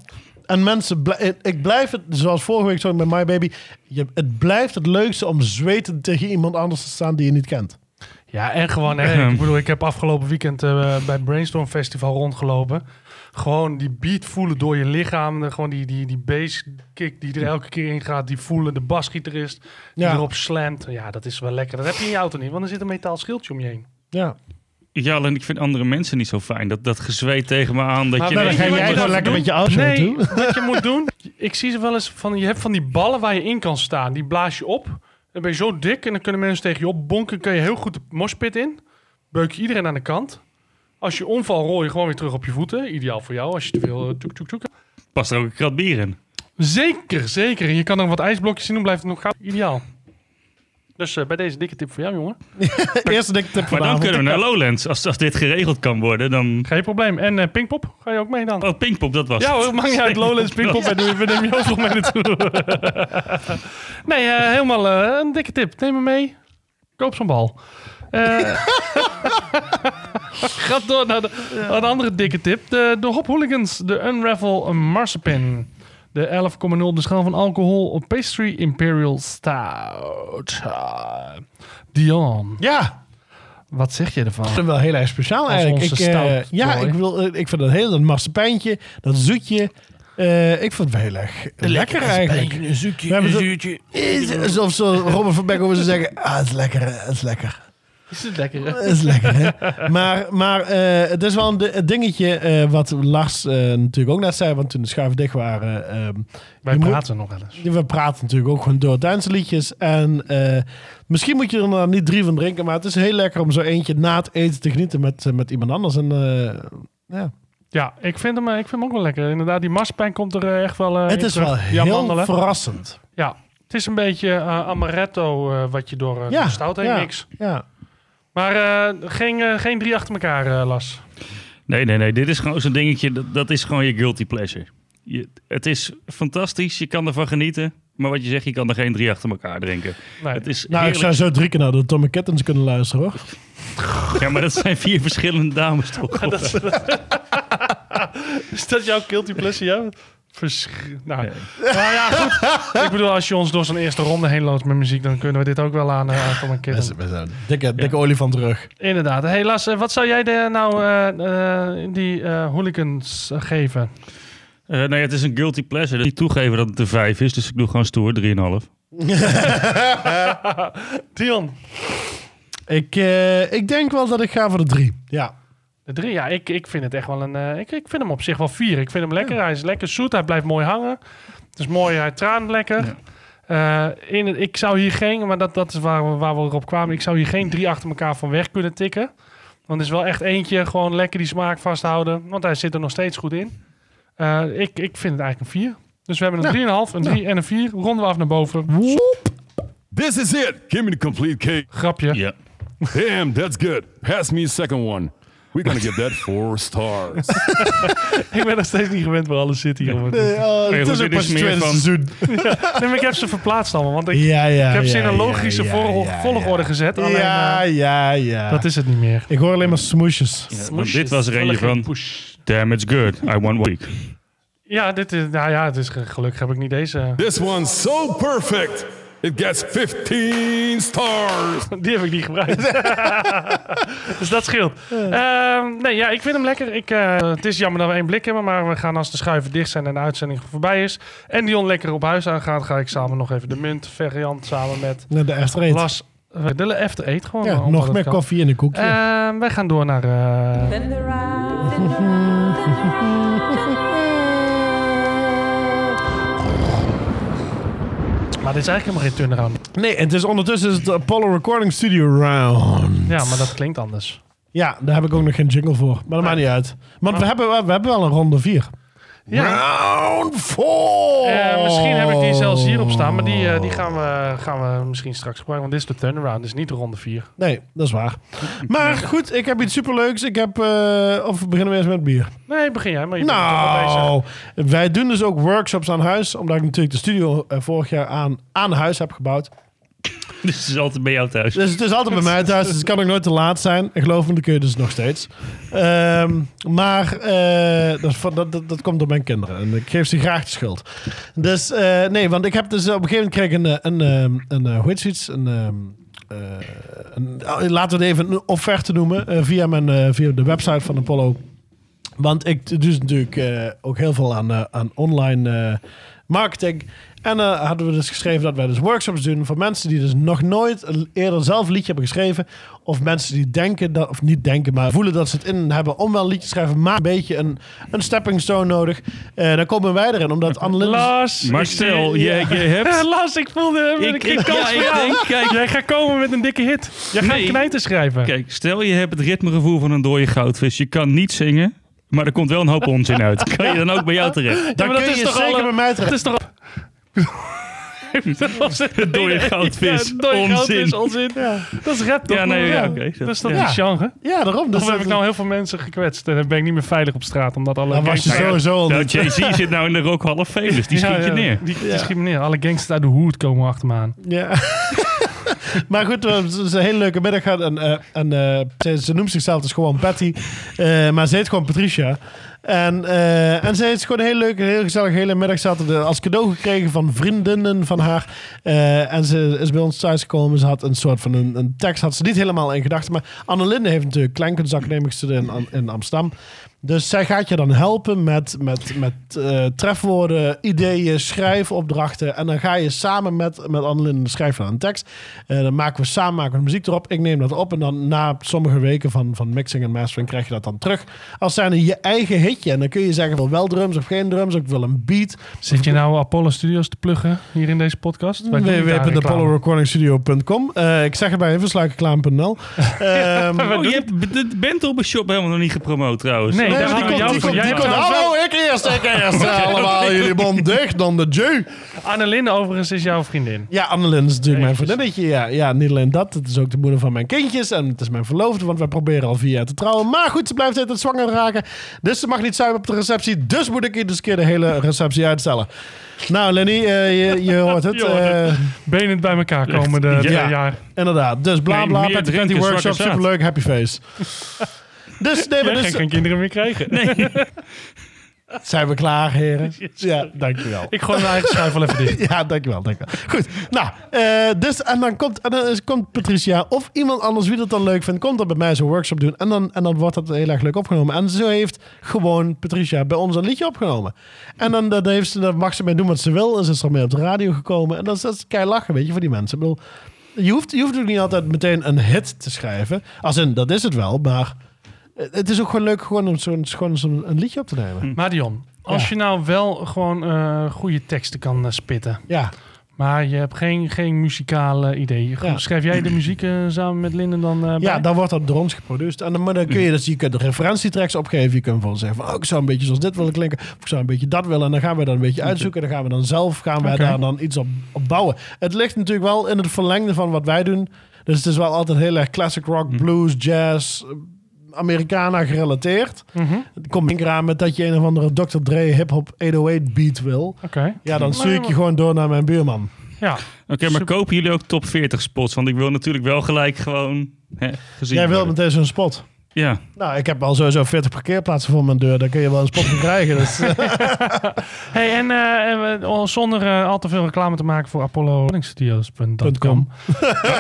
En mensen, bl- ik blijf het, zoals vorige week zo met My Baby, je, het blijft het leukste om zweten tegen iemand anders te staan die je niet kent. Ja, en gewoon, hè, ik bedoel, ik heb afgelopen weekend eh, bij Brainstorm Festival rondgelopen. Gewoon die beat voelen door je lichaam. de- Gewoon die, die, die bass kick die er elke keer in gaat. Die voelen de basgitarist die Ja. erop slamt. Ja, dat is wel lekker. Dat heb je in je auto niet, want er zit een metaal schildje om je heen. Ja. Ja, alleen ik vind andere mensen niet zo fijn. Dat, dat gezweet tegen me aan. Dat Maar je dan ga wat jij je gewoon dan lekker met je auto Nee, wat je moet doen. Ik zie ze wel eens van, je hebt van die ballen waar je in kan staan. Die blaas je op. Dan ben je zo dik en dan kunnen mensen tegen je opbonken. Kun je heel goed de moshpit in. Beuk je iedereen aan de kant. Als je omval, rol je gewoon weer terug op je voeten. Ideaal voor jou als je te veel uh, toek toek toek. Past er ook een krat bier in. Zeker, zeker. En je kan er wat ijsblokjes in doen, blijft het nog gauw. Ideaal. Dus eh, bij deze dikke tip voor jou, jongen. Eerste dikke tip Maar van de dan kunnen we naar Lowlands. Als, als dit geregeld kan worden, dan... Geen probleem. En eh Pinkpop, ga je ook mee dan? Oh, Pinkpop, dat was Ja het. hoor, maakt niet uit. Lowlands, Pinkpop, en we nemen je overal mee naartoe. nee, eh, helemaal een dikke tip. Neem hem mee. Koop zo'n bal. Eh Ga door naar de, naar de andere dikke tip. De, de Hop Hooligans, de Unravel Marzipan. De 11,0 de schaal van alcohol op Pastry Imperial Stout. Dion, Ja, wat zeg je ervan? dat is wel heel erg speciaal eigenlijk. Ik, eh, stout ja, ik, wil, eh, ik vind dat heel dat marsepijntje, dat zoetje. eh, ik vind het wel heel erg lekker eigenlijk. Een zoekje, We hebben zo- Is- Alsof zo Robert van Beck over ze zeggen, ah, het is lekker, het is lekker. Is het lekker, hè? Is lekker, hè? Maar, maar eh, het is wel een, di- een dingetje eh, wat Lars eh, natuurlijk ook net zei, want toen de schuiven dicht waren... ehm, Wij je moet- praten nog wel eens. we praten natuurlijk ook gewoon door liedjes. En eh, misschien moet je er dan niet drie van drinken, maar het is heel lekker om zo eentje na het eten te genieten met, eh, met iemand anders. En eh, ja, Ja, ik vind, hem, eh, ik vind hem ook wel lekker. Inderdaad, die marspijn komt er eh, echt wel eh, het in is terug. wel Die heel amandelen. verrassend. Ja, het is een beetje eh, amaretto eh, wat je door eh, Ja, de stout heen ja. Ja. Maar eh, geen, eh, geen drie achter elkaar, eh, Las. Nee, nee, nee. Dit is gewoon zo'n dingetje. Dat, dat is gewoon je guilty pleasure. Je, het is fantastisch. Je kan ervan genieten. Maar wat je zegt, je kan er geen drie achter elkaar drinken. Nee. Het is Nou, ik zou zo drie keer naar de Tommy Kittens kunnen luisteren, hoor. Ja, maar dat zijn vier verschillende dames toch? Is dat jouw guilty pleasure? Ja? Versch... Nou, Nee. nou ja, goed. ik bedoel, als je ons door zo'n eerste ronde heen loopt met muziek, dan kunnen we dit ook wel aan uh, Tom en We Kitten. zijn- we zijn dikke, dikke olifant terug. Inderdaad. Hey Las, wat zou jij de, nou eh, eh, die eh, hooligans geven? Eh, nee, het is een guilty pleasure. Niet toegeven dat het een vijf is. Dus ik doe gewoon stoer, 3,5. Dion. Ik, eh, ik denk wel dat ik ga voor de drie. Ja. De drie, ja, ik, ik vind het echt wel een. eh, ik, ik vind hem op zich wel vier. Ik vind hem lekker. Hij is lekker zoet. Hij blijft mooi hangen. Het is mooi. Hij traant lekker. Eh, in het, ik zou hier geen, maar dat, dat is waar we, waar we erop kwamen. Ik zou hier geen drie achter elkaar van weg kunnen tikken. Want er is wel echt eentje gewoon lekker die smaak vasthouden. Want hij zit er nog steeds goed in. Eh, ik, ik vind het eigenlijk een vier. Dus we hebben een 3,5, een 3 en een 4. Ronden we af naar boven. This is it. Give me the complete cake. Grapje. Ja. Damn, that's good. Pass me a second one. We're gonna give that four stars. Ik ben nog steeds niet gewend waar alles zit hier. oh, Hey, het goed, is ook dit is pas meer van-. Nee, maar ik heb ze verplaatst allemaal. Want ik, Ja, ja, ik heb ze ja, in een ja, logische ja, volg- ja, ja. volgorde gezet. Alleen, Ja, eh, ja, ja. dat is het niet meer. Ik hoor alleen maar smoesjes. Ja, want dit was er eentje van. Push. Damn, it's good. I won week. Ja, dit is, nou ja, het is ge- gelukkig heb ik niet deze. this one's so perfect. It gets 15 stars. Die heb ik niet gebruikt. dus dat scheelt. Ehm, nee, ja, ik vind hem lekker. Ik, eh, het is jammer dat we één blik hebben, maar we gaan als de schuiven dicht zijn en de uitzending voorbij is. En Dion lekker op huis aangaat, ga ik samen nog even de munt variant samen met Naar de after. Las. De after eat gewoon. Ja, nog meer koffie in een koekje. Ehm, wij gaan door naar. eh, maar dit is eigenlijk helemaal geen turnaround. nee, het is ondertussen is het Apollo Recording Studio Round. Ja, maar dat klinkt anders. Ja, daar heb ik ook nog geen jingle voor. Maar dat maakt niet uit. Want we hebben, we hebben wel een ronde 4. Round 4! Eh, misschien heb ik die zelfs hierop staan, maar die, eh, die gaan, we, gaan we misschien straks gebruiken. Want dit is de turnaround, dus niet de ronde 4. Nee, dat is waar. Maar goed, ik heb iets superleuks. Ik heb... eh, of beginnen we eens met bier? Nee, begin jij, maar je bent toch wel bezig. Nou, wij doen dus ook workshops aan huis. Omdat ik natuurlijk de studio eh, vorig jaar aan, aan huis heb gebouwd. Dus het is altijd bij jou thuis. Dus het is altijd bij mij thuis. Dus het kan ook nooit te laat zijn. En geloof me, dat kun je dus nog steeds. Ehm, maar eh, dat, dat, dat, komt door mijn kinderen. En ik geef ze graag de schuld. Dus eh, nee, want ik heb dus op een gegeven moment kreeg een, eh, een, een, een, eh, hoe? Een, ehm, eh, een, oh, laten we het even een offerte noemen. via, mijn, via de website van Apollo. Want ik doe dus natuurlijk ook heel veel aan, aan online marketing. En eh, hadden we dus geschreven dat wij dus workshops doen voor mensen die dus nog nooit eerder zelf een liedje hebben geschreven. Of mensen die denken, dat, of niet denken, maar voelen dat ze het in hebben om wel een liedje te schrijven. Maar een beetje een, een stepping stone nodig. Eh dan komen wij erin, omdat Annelien... Lars, Maar ik stel, zie- je, je hebt... Lars, ik voelde Ik, ik, ja, ik denk, kijk, Jij gaat komen met een dikke hit. Jij gaat Nee. knijten schrijven. kijk, stel je hebt het ritmegevoel van een dode goudvis. Je kan niet zingen, maar er komt wel een hoop onzin uit. Kan je dan ook bij jou terecht? Ja, maar kun dat is je toch zeker bij mij Het terecht. is toch... Dode goudvis. Ja, dode Onzin. goudvis, onzin. Dat is rap toch? Ja, nee, ja, oké. Dat is toch Ja. niet genre? Ja, daarom. Dus Of heb dat- ik nou heel veel mensen gekwetst en dan ben ik niet meer veilig op straat omdat alle Dan was je sowieso al Nou. Jay-Z zit nou in de Rock Hall of Fame, dus die schiet je neer. Die, die discrimineren. Alle gangsters uit de hoed komen achter me aan. Ja. maar goed, we hebben dus een hele leuke middag. En, eh, eh, ze, noemt zichzelf dus gewoon Patty. Eh, maar ze heet gewoon Patricia. En, eh, en ze heeft gewoon een hele leuke, heel gezellig hele middag. Eh, als cadeau gekregen van vriendinnen van haar. Eh, en ze is bij ons thuisgekomen. Ze had een soort van een, een tekst, had ze niet helemaal in gedachten. Maar Annelinde heeft natuurlijk kleinkunstacademie gestudeerd in, in Amsterdam. Dus zij gaat je dan helpen met, met, met eh, trefwoorden, ideeën, schrijfopdrachten. En dan ga je samen met, met Annelinde schrijven aan een tekst. Dan maken we samen maken we muziek erop. Ik neem dat op. En dan na sommige weken van, van mixing en mastering krijg je dat dan terug. Als zijn je eigen hitje. En dan kun je zeggen, wil wel drums of geen drums. Of ik wil een beat. Zit je nou Apollo Studios te pluggen hier in deze podcast? Www.apollorecordingstudio.com uh, Ik zeg het bij even, sluikreclame.nl. Ehm Oh, je hebt de Bentop Shop helemaal nog niet gepromoot trouwens. Nee, Nee, daar die komt, jou die voor. komt, Jij die hebt komt. trouwens Hallo, ik eerst, ik eerst. Allemaal jullie mond dicht, dan de Jew. Annelinde overigens is jouw vriendin. Ja, Annelien is natuurlijk mijn vriendinnetje. Ja, ja, niet alleen dat. Het is ook de moeder van mijn kindjes. En het is mijn verloofde, want wij proberen al vier jaar te trouwen. Maar goed, ze blijft altijd zwanger raken. Dus ze mag niet zuipen op de receptie. Dus moet ik hier dus een keer de hele receptie uitstellen. Nou, Lenny, eh, je, je hoort het. Je hoort het. Eh, Benend bij elkaar komen de Ja. twee jaar. inderdaad. Dus bla Nee, bla. Petty drinken, Workshop, zaad. superleuk, happy face. dus, nee, maar Jij dus, geen kinderen meer krijgen. Nee. zijn we klaar, heren? Ja, dankjewel. Ik gooi mijn eigen schuif wel even dicht. Ja, dankjewel, dankjewel. Goed, nou, eh, dus en dan komt, en dan is, komt Patricia of iemand anders wie dat dan leuk vindt, komt dan bij mij zo'n workshop doen en dan, en dan wordt dat heel erg leuk opgenomen. En zo heeft gewoon Patricia bij ons een liedje opgenomen. En dan, dan, heeft ze, dan mag ze mee doen wat ze wil en ze is er mee op de radio gekomen. En dat is, dat is kei lachen, weet je, voor die mensen. Ik bedoel, je hoeft, je hoeft ook niet altijd meteen een hit te schrijven. Als in, dat is het wel, maar het is ook gewoon leuk gewoon om zo'n gewoon zo'n een liedje op te nemen. Maar Dion, als Ja. je nou wel gewoon eh, goede teksten kan eh, spitten, Ja, maar je hebt geen, geen muzikale idee. Ja. Schrijf jij de muziek eh, samen met Linden dan eh, Ja, bij? dan wordt dat door ons geproduceerd. En dan, maar dan kun je, dus, je kunt de referentietracks opgeven. Je kunt van zeggen van, oh, ik zou een beetje zoals dit willen klinken. Of ik zou een beetje dat willen. En dan gaan we dat een beetje uitzoeken. Dan gaan we dan zelf gaan wij Oké. daar dan iets op, op bouwen. Het ligt natuurlijk wel in het verlengde van wat wij doen. Dus het is wel altijd heel erg classic rock, blues, jazz, eh, Americana gerelateerd. Mhm. Het komt één keer aan met dat je een of andere Dr. Dre hip-hop 808 beat wil. Oké. Ja, dan stuur ik je gewoon door naar mijn buurman. Ja, Oké, maar kopen jullie ook top 40 spots? Want ik wil natuurlijk wel gelijk gewoon hè, gezien Jij wilt worden. meteen zo'n spot. Ja, Nou, ik heb al sowieso 40 parkeerplaatsen voor mijn deur. Daar kun je wel een spot van krijgen. Dus, eh, Hey, en eh, eh, zonder al te veel reclame te maken voor apollo.studios.com.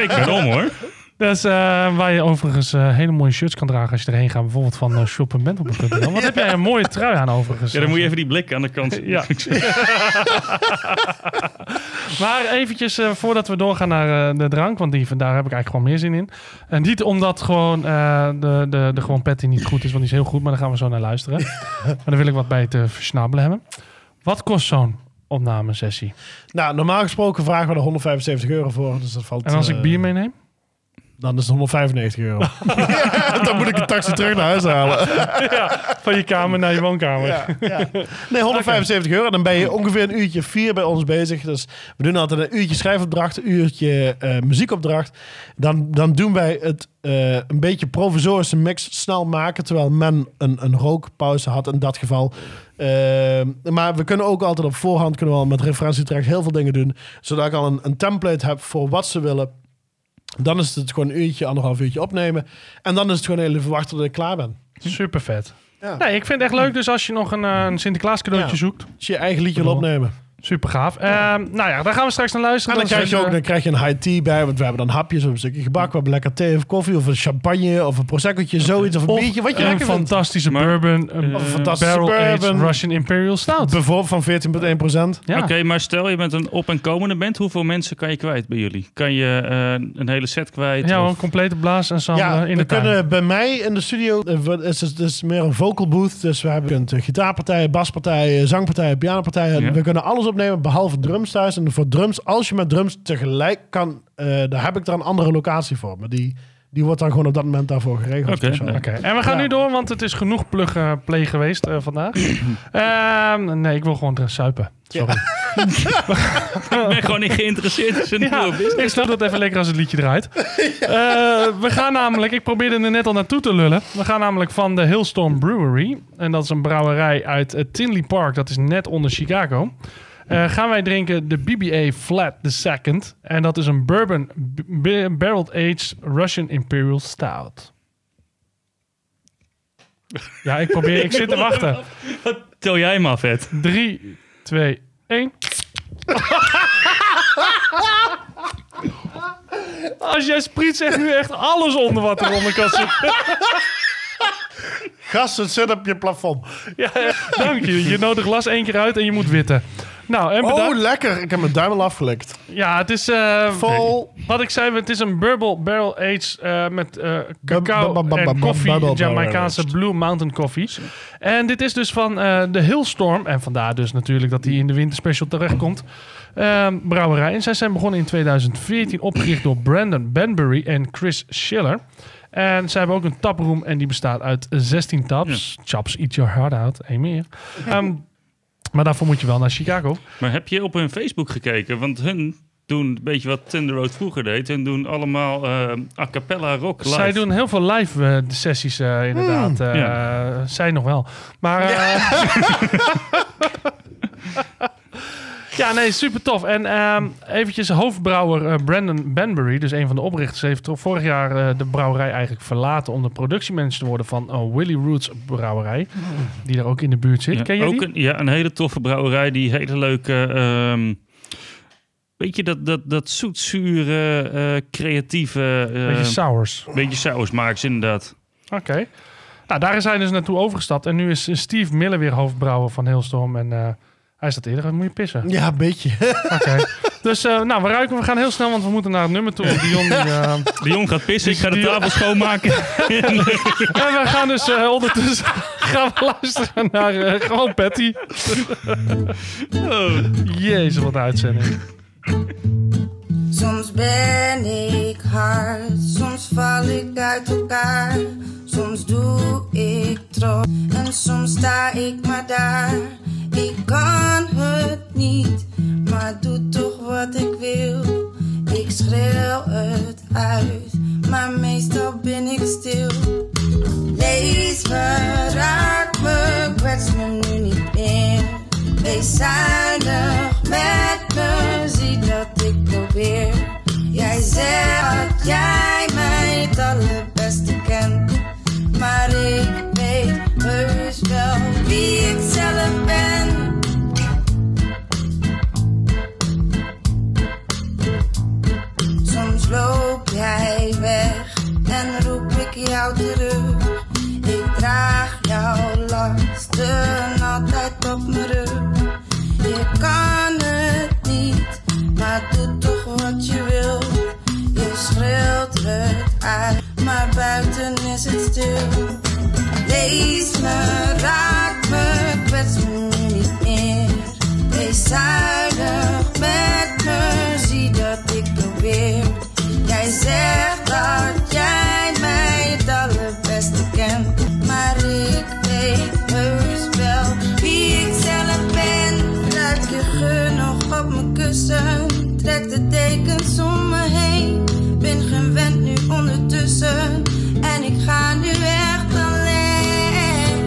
Ik ben om hoor. Dus eh, waar je overigens eh, hele mooie shirts kan dragen als je erheen gaat. Bijvoorbeeld van uh, shop.bentel.nl. Wat heb jij een mooie trui aan overigens. Ja, dan moet je even die blik aan de kant. Ja. Maar eventjes eh, voordat we doorgaan naar eh, de drank, want die, daar heb ik eigenlijk gewoon meer zin in. En niet omdat gewoon eh, de, de, de gewoon patty niet goed is, want die is heel goed, maar daar gaan we zo naar luisteren. maar dan wil ik wat bij te versnabbelen hebben. Wat kost zo'n opnamesessie? nou, normaal gesproken vragen we er 175 euro voor. Dus dat valt, En als ik eh, bier meeneem? Dan is het 195 euro. dan moet ik een taxi terug naar huis halen. Van je kamer naar je woonkamer. Ja, ja. Nee, 175 euro. Dan ben je ongeveer een uurtje vier bij ons bezig. Dus we doen altijd een uurtje schrijfopdracht, een uurtje eh, muziekopdracht. Dan, dan doen wij het eh, een beetje provisorische mix snel maken. Terwijl men een, een rookpauze had in dat geval. Eh, maar we kunnen ook altijd op voorhand kunnen we al met referentietrack heel veel dingen doen. Zodat ik al een, een template heb voor wat ze willen. Dan is het gewoon een uurtje, anderhalf uurtje opnemen. En dan is het gewoon heel even wachten tot ik klaar ben. Super vet. Ja. Nee, ik vind het echt leuk. Dus als je nog een, eh, een Sinterklaas cadeautje Ja. zoekt. Als je je eigen liedje wil opnemen. Super gaaf. Ehm, nou ja, daar gaan we straks naar En luisteren. dan krijg je ook dan krijg je een high tea bij, want we hebben dan hapjes of een stukje gebak. We hebben lekker thee of koffie of een champagne of een proseccootje, zoiets of een Of biertje, wat je een lekker vindt. fantastische bourbon. Een Of een fantastische barrel aged bourbon. Russian Imperial Stout. Bijvoorbeeld van 14,1 procent. Ja. Oké, maar stel je bent een op- en komende band. Hoeveel mensen kan je kwijt bij jullie? Kan je eh, een hele set kwijt? Ja, of- een complete blaasensemble Ja, in we de tuin. kunnen bij mij in de studio, eh, is, het is meer een vocal booth, dus we hebben kunt, eh, gitaarpartijen, baspartijen, zangpartijen, pianopartijen. Ja. We kunnen alles opnemen behalve drums thuis. En voor drums, als je met drums tegelijk kan, eh, daar heb ik er een andere locatie voor. Maar die, die wordt dan gewoon op dat moment daarvoor geregeld. Oké, en we gaan Ja. nu door, want het is genoeg plug eh, play geweest eh, vandaag. Ehm, nee, ik wil gewoon suipen. Sorry. Ik ben gewoon niet geïnteresseerd in zijn Ja, nieuwe business. ik snap dat even lekker als het liedje draait. Eh, we gaan namelijk, ik probeerde er net al naartoe te lullen. We gaan namelijk van de Hillstorm Brewery. En dat is een brouwerij uit Tinley Park. Dat is net onder Chicago. Eh, gaan wij drinken de BBA Flat the Second. En dat is een bourbon b- b- barrel aged Russian Imperial Stout. Ja, ik probeer, ik zit te wachten. Tel jij maar, vet. 3, 2, 1. Als jij spriet zegt nu echt alles onder wat eronder kan zitten. Gast, het zit op je plafond. Ja, ja, dank je. Je nodigt glas één keer uit en je moet witten. Nou, en Oh, bedankt. lekker. Ik heb mijn duim al afgelikt. Ja, het is... eh, Vol. Wat ik zei, het is een bourbon barrel aged eh, met eh, cacao bu- bu- bu- en bu- koffie, Jamaicaanse Blue Mountain Coffee. En dit is dus van eh, de Hillstorm. En vandaar dus natuurlijk dat hij in de winterspecial terechtkomt. Ehm brouwerij. En zij zijn begonnen in 2014, opgericht door Brandon Banbury en Chris Schiller. En zij hebben ook een taproom en die bestaat uit 16 taps. Chaps, eat your heart out. Één meer. Ehm, maar daarvoor moet je wel naar Chicago. Maar heb je op hun Facebook gekeken? Want hun doen een beetje wat Thunder Road vroeger deed. Hun doen allemaal eh, a cappella rock live. Zij doen heel veel live eh, sessies eh, inderdaad. Eh, ja. Zij nog wel. Maar eh, ja, nee, super tof. En ehm, eventjes hoofdbrouwer eh, Brandon Banbury, dus een van de oprichters, heeft vorig jaar eh, de brouwerij eigenlijk verlaten om de productiemanager te worden van eh, Willy Roots Brouwerij, die daar ook in de buurt zit. Ja, Ken je ook die? een, ja, een hele toffe brouwerij die hele leuke... ehm, weet je, dat, dat, dat zoetzure, creatieve... Beetje sours. beetje maken ze inderdaad. Oké. Nou, daar is hij dus naartoe overgestapt. En nu is Steve Miller weer hoofdbrouwer van Hailstorm. En hij staat eerder. Moet je pissen? Ja, een beetje. Oké. Dus eh, nou, we ruiken. We gaan heel snel, want we moeten naar het nummer toe. Dion, die, eh, De jong gaat pissen, ik ga de tafel schoonmaken. en we gaan dus eh, ondertussen gaan we luisteren naar eh, gewoon Patty. oh, jezus, wat een uitzending. Soms ben ik hard, soms val ik uit elkaar. Soms doe ik trots en soms sta ik maar daar. Ik kan het niet, maar doe toch wat ik wil. Ik schreeuw het uit, maar meestal ben ik stil. Lees me, me, kwets me nu niet meer. Wees zuinig met me, zie dat ik probeer. Jij zegt dat jij mij het allerbeste kent. Maar ik weet heus wel wie ik ben. Loop jij weg en roep ik jou terug. Ik draag jouw lasten altijd op mijn rug. Je kan het niet, maar doe toch wat je wilt. Je schreeuwt het uit, maar buiten is het stil. Lees me, raak me, kwets me niet meer. Wees zuinig met me, zie dat ik probeer zeg dat jij mij het allerbeste kent. Maar ik weet heus wel wie ik zelf ben. Laat je geur nog op mijn kussen. Trek de dekens om me heen. Ben gewend nu ondertussen. En ik ga nu echt alleen.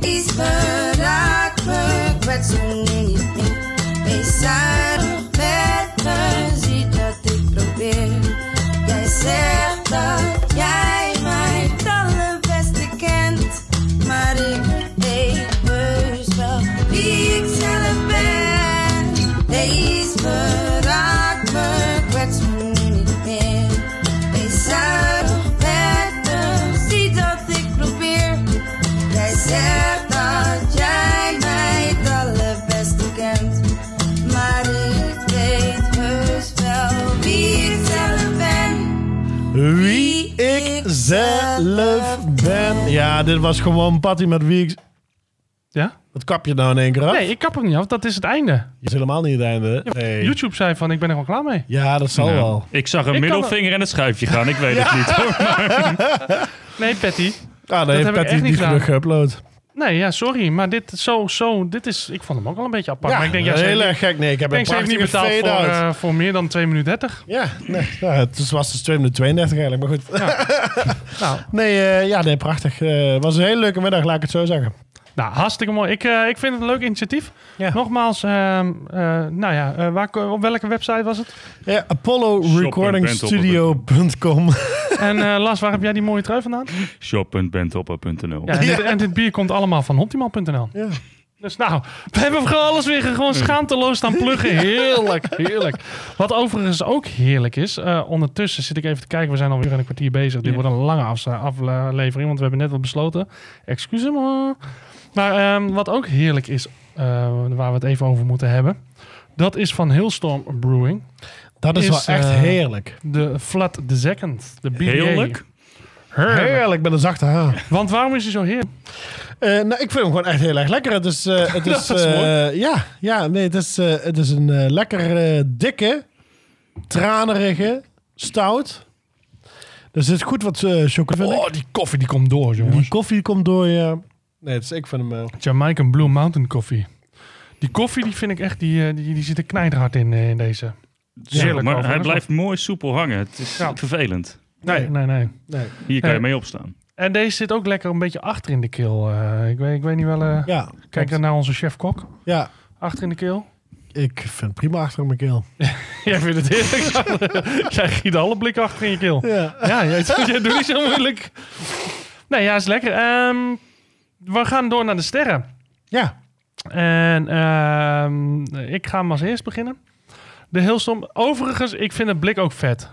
Iets verraakt me, kwetsen ze niet ding. Dit was gewoon Patty met wie ik... Ja? Wat kap je nou in één keer af? Nee, ik kap hem niet af. Dat is het einde. is helemaal niet het einde. Nee. YouTube zei van, ik ben er wel klaar mee. Ja, dat zal Nou, wel. Ik zag een Ik kan- middelvinger en het schuifje gaan. Ik weet het niet hoor. Nee, Patty. Ah, nee, heb ik Patty echt niet geüpload. Nee, ja, sorry. Maar dit, zo, zo, dit is... Ik vond hem ook wel een beetje apart. Ja, maar ik denk, ja, heel erg gek. Nee, ik heb een niet betaald voor, eh, voor meer dan 2 minuten 30. Ja, nee, ja, het was dus 2 minuten 32 eigenlijk, maar goed. Nou, Nee, eh, ja, nee, prachtig. Eh, Het was een hele leuke middag, laat ik het zo zeggen. Nou, hartstikke mooi. Ik, eh, ik vind het een leuk initiatief. Ja. Nogmaals, ehm, eh, nou ja, eh, waar, op welke website was het? Ja, ApolloRecordingstudio.com. En eh Las, waar heb jij die mooie trui vandaan? Shop.bentopper.nl Ja, en, dit, en dit bier komt allemaal van Optimal.nl. Ja. Dus nou, we hebben gewoon alles weer gewoon schaamteloos staan pluggen. Heerlijk, heerlijk. Wat overigens ook heerlijk is, eh, ondertussen zit ik even te kijken, we zijn alweer een kwartier bezig. Dit Ja. wordt een lange aflevering, want we hebben net wat besloten. Excuus me. Maar ehm, wat ook heerlijk is, eh, waar we het even over moeten hebben, dat is van Hailstorm Brewing. Dat is, Is, wel echt eh, heerlijk. De Flat the Second. De BBA. Heerlijk. Heerlijk. Heerlijk met een zachte H. Want waarom is hij zo heerlijk? Eh, nou, ik vind hem gewoon echt heel erg lekker. Het is, eh, het is, eh, ja, ja, nee, het is, eh, het is een lekker eh, dikke, tranerige, stout. Er zit goed wat eh chocolade in. Oh, die koffie die komt door, jongens. Die koffie komt door je. Nee, het is, ik vind hem... eh, Jamaican Blue Mountain Coffee. Die koffie die vind ik echt, die, eh, die, die zit er knijterhard in, eh, in deze. Heerlijk maar hij blijft mooi soepel hangen. Het is Ja. vervelend. Nee, nee, nee. nee. Hier kan je mee opstaan. En deze zit ook lekker een beetje achter in de keel. eh, ik, weet, ik weet niet wel. eh, Ja, kijk klopt. naar onze chef-kok. Ja, Achter in de keel. ik vind het prima achter mijn keel. Jij vindt het heerlijk. Jij giet alle blikken achter in je keel. Ja. Ja, jij, jij doet niet zo moeilijk. Nee, ja, is lekker. Ehm, we gaan door naar de sterren. Ja. En ehm, ik ga hem als eerst beginnen. De Hailstorm. Overigens, ik vind het blik ook vet.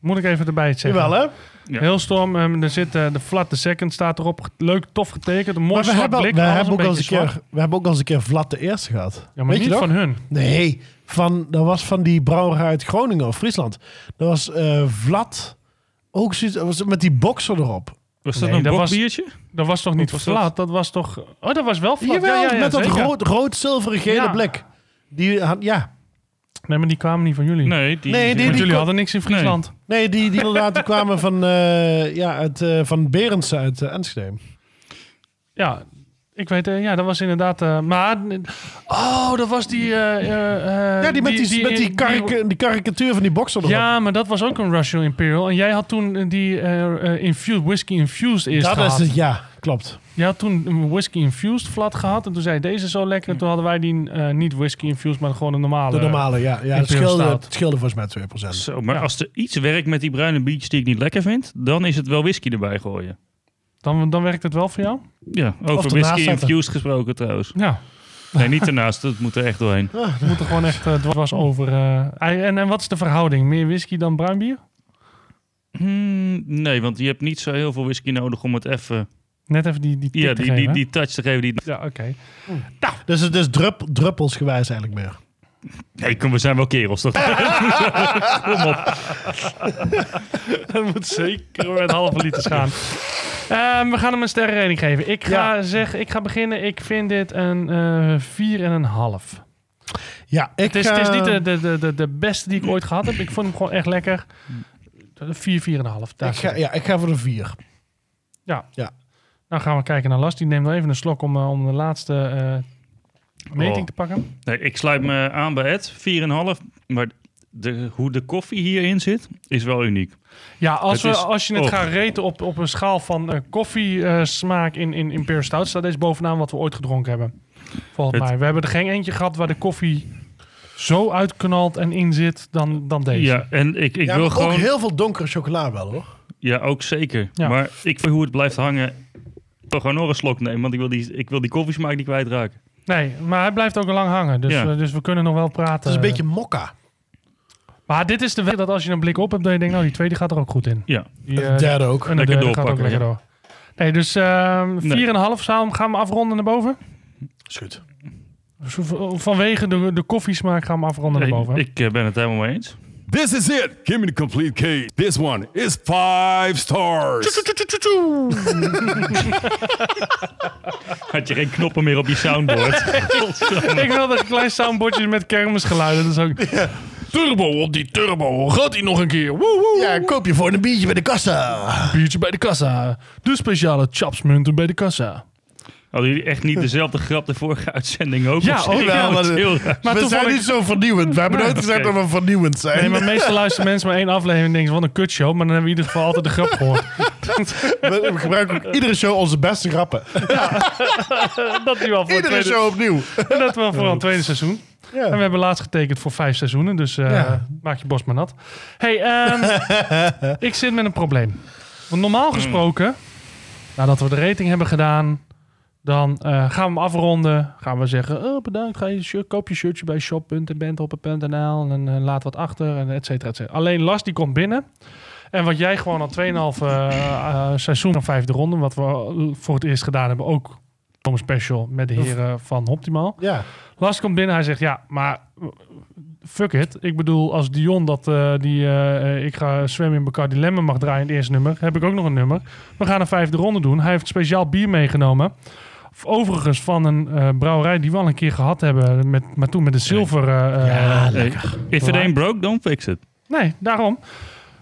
Moet ik even erbij zeggen. Jawel, hè? Ja. Hailstorm, ehm, er zit eh, de Flat the Second staat erop. Leuk, tof getekend. Een mooi Maar we hebben, blik. we, hebben ook al eens een keer, we hebben ook al eens een keer Vlad de Eerste gehad. Ja, maar Weet niet van hun. Nee, van, dat was van die brouwerij uit Groningen of Friesland. Dat was eh Vlad, ook zoiets, dat was met die boxer erop. Was dat Nee, een dat bokbiertje? Dat was toch niet dat? Flat? Dat was toch... Oh, dat was wel Flat. Jawel, ja, ja, ja, met dat rood, rood zilveren gele blik. Die had, ja, Nee, maar die kwamen niet van jullie. Nee, die, Nee, die- Want jullie ko- hadden niks in Friesland. nee, die, die inderdaad die kwamen van, eh ja, uit, eh, van Berends uit uh, Enschede. Ja, ik weet... eh, ja, dat was inderdaad... eh, maar... Oh, dat was die... eh, Ja, die met die, met die, karik- die karikatuur van die boxer erop. Ja, maar dat was ook een Russian Imperial. En jij had toen die eh, eh, infused, whisky infused eerst dat gehad. is het, ja, klopt. Je had toen een whisky infused flat gehad. En toen zei je, deze zo lekker. En toen hadden wij die eh, niet whisky infused, maar gewoon een normale. De normale, ja. ja het, scheelde, het scheelde volgens mij 2%. Zo, maar Ja. als er iets werkt met die bruine biertjes die ik niet lekker vind, dan is het wel whisky erbij gooien. Dan, dan werkt het wel voor jou? Ja, over whisky infused gesproken trouwens. Ja. Nee, niet ernaast, dat moet er echt doorheen. We moeten gewoon echt uh, dwars over. eh, en, en wat is de verhouding? Meer whisky dan bruin bier? Hmm, nee, want je hebt niet zo heel veel whisky nodig om het even... Net even die, die Ja, die, geven, die, touch te geven. Die... Ja, oké. Dus het is drup, druppelsgewijs eigenlijk meer. Nee, we zijn wel kerels, toch? Dat moet zeker met halve liters gaan. Ehm, we gaan hem een sterrenrating geven. Ik ga, Ja. zeggen, ik ga beginnen. Ik vind dit een eh vier en een half. Ja, ik, Het is, het is eh, niet de, de, de, de, de beste die ik ooit gehad heb. Ik vond hem gewoon echt lekker. Vier, vier en een half. Daar ik ga, zit ja, ik ga voor de 4. Ja. Ja. Nou gaan we kijken naar Lars. Die neemt wel even een slok om, eh, om de laatste eh, meting Oh. te pakken. Nee, ik sluit me aan bij Ed, 4,5. Maar de, hoe de koffie hierin zit, is wel uniek. Ja, als, Het we, is- als je het oh. gaat reten op, op een schaal van eh koffiesmaak in, in Imperial Stout... staat deze bovenaan wat we ooit gedronken hebben. Volgens Het- mij. We hebben er geen eentje gehad waar de koffie zo uitknalt en in zit dan, dan deze. Ja, en ik, ik Ja, wil gewoon... ook heel veel donkere chocola wel hoor. Ja, ook zeker. Ja. Maar ik vind hoe het blijft hangen... Ik wil gewoon nog een slok nemen, want ik wil die, ik wil die koffiesmaak niet kwijtraken. Nee, maar hij blijft ook lang hangen. Dus, Ja. eh, dus we kunnen nog wel praten. Het is een beetje mokka. Maar dit is de weg dat als je een blik op hebt... dat je denkt, nou die tweede gaat er ook goed in. Ja, Die, De eh, derde ook. En de derde gaat ook doorpakken, lekker door. Nee, dus ehm 4,5 Nee. zou gaan we afronden naar boven. Is goed. Dus Vanwege de, de koffiesmaak gaan we afronden Nee, naar boven. ik eh, ben het helemaal mee eens. This is it. Give me the complete case. This one is five stars. Had je geen knoppen meer op je soundboard? ik wilde een klein soundboardje met kermisgeluiden. Dus ook... Turbo op die turbo. Gaat hij nog een keer? Woe, woe. Ja, koop je voor een biertje bij de kassa. Biertje bij de kassa. De speciale chapsmunten bij de kassa. Hadden jullie echt niet dezelfde grap de vorige uitzending ook? Ja, ook wel, maar- heel raar. Maar we zijn niet zo vernieuwend. We hebben nooit gezegd dat we vernieuwend zijn. Nee, maar meestal luisteren mensen maar één aflevering en denken ze, wat een kutshow. Maar dan hebben we in ieder geval altijd de grap gehoord. we, we gebruiken ook iedere show onze beste grappen. dat nu al voor Iedere tweede, show opnieuw. dat wel voor het tweede seizoen. Ja. En we hebben laatst getekend voor vijf seizoenen. Dus eh, Ja. maak je borst maar nat. hey, ehm, ik zit met een probleem. Want normaal gesproken, nadat we de rating hebben gedaan... dan eh, gaan we hem afronden. Gaan we zeggen, oh, bedankt, ga je shirt, koop je shirtje bij shop.bandhoppen.nl... en eh, laat wat achter, en et cetera, et cetera. Alleen Lars, die komt binnen... En wat jij gewoon al 2,5 eh seizoen of vijfde ronde, wat we voor het eerst gedaan hebben, ook een special met de heren van Optimal. Ja. Lars komt binnen, hij zegt ja, maar fuck it. Ik bedoel, als Dion dat die ik ga zwemmen in Bacardi Lemon mag draaien in het eerste nummer, heb ik ook nog een nummer. We gaan een vijfde ronde doen. Hij heeft speciaal bier meegenomen. Overigens van een eh, brouwerij die we al een keer gehad hebben, met, maar toen met de zilver. eh, Ja, eh, lekker. If it ain't broke, don't fix it. Nee, daarom.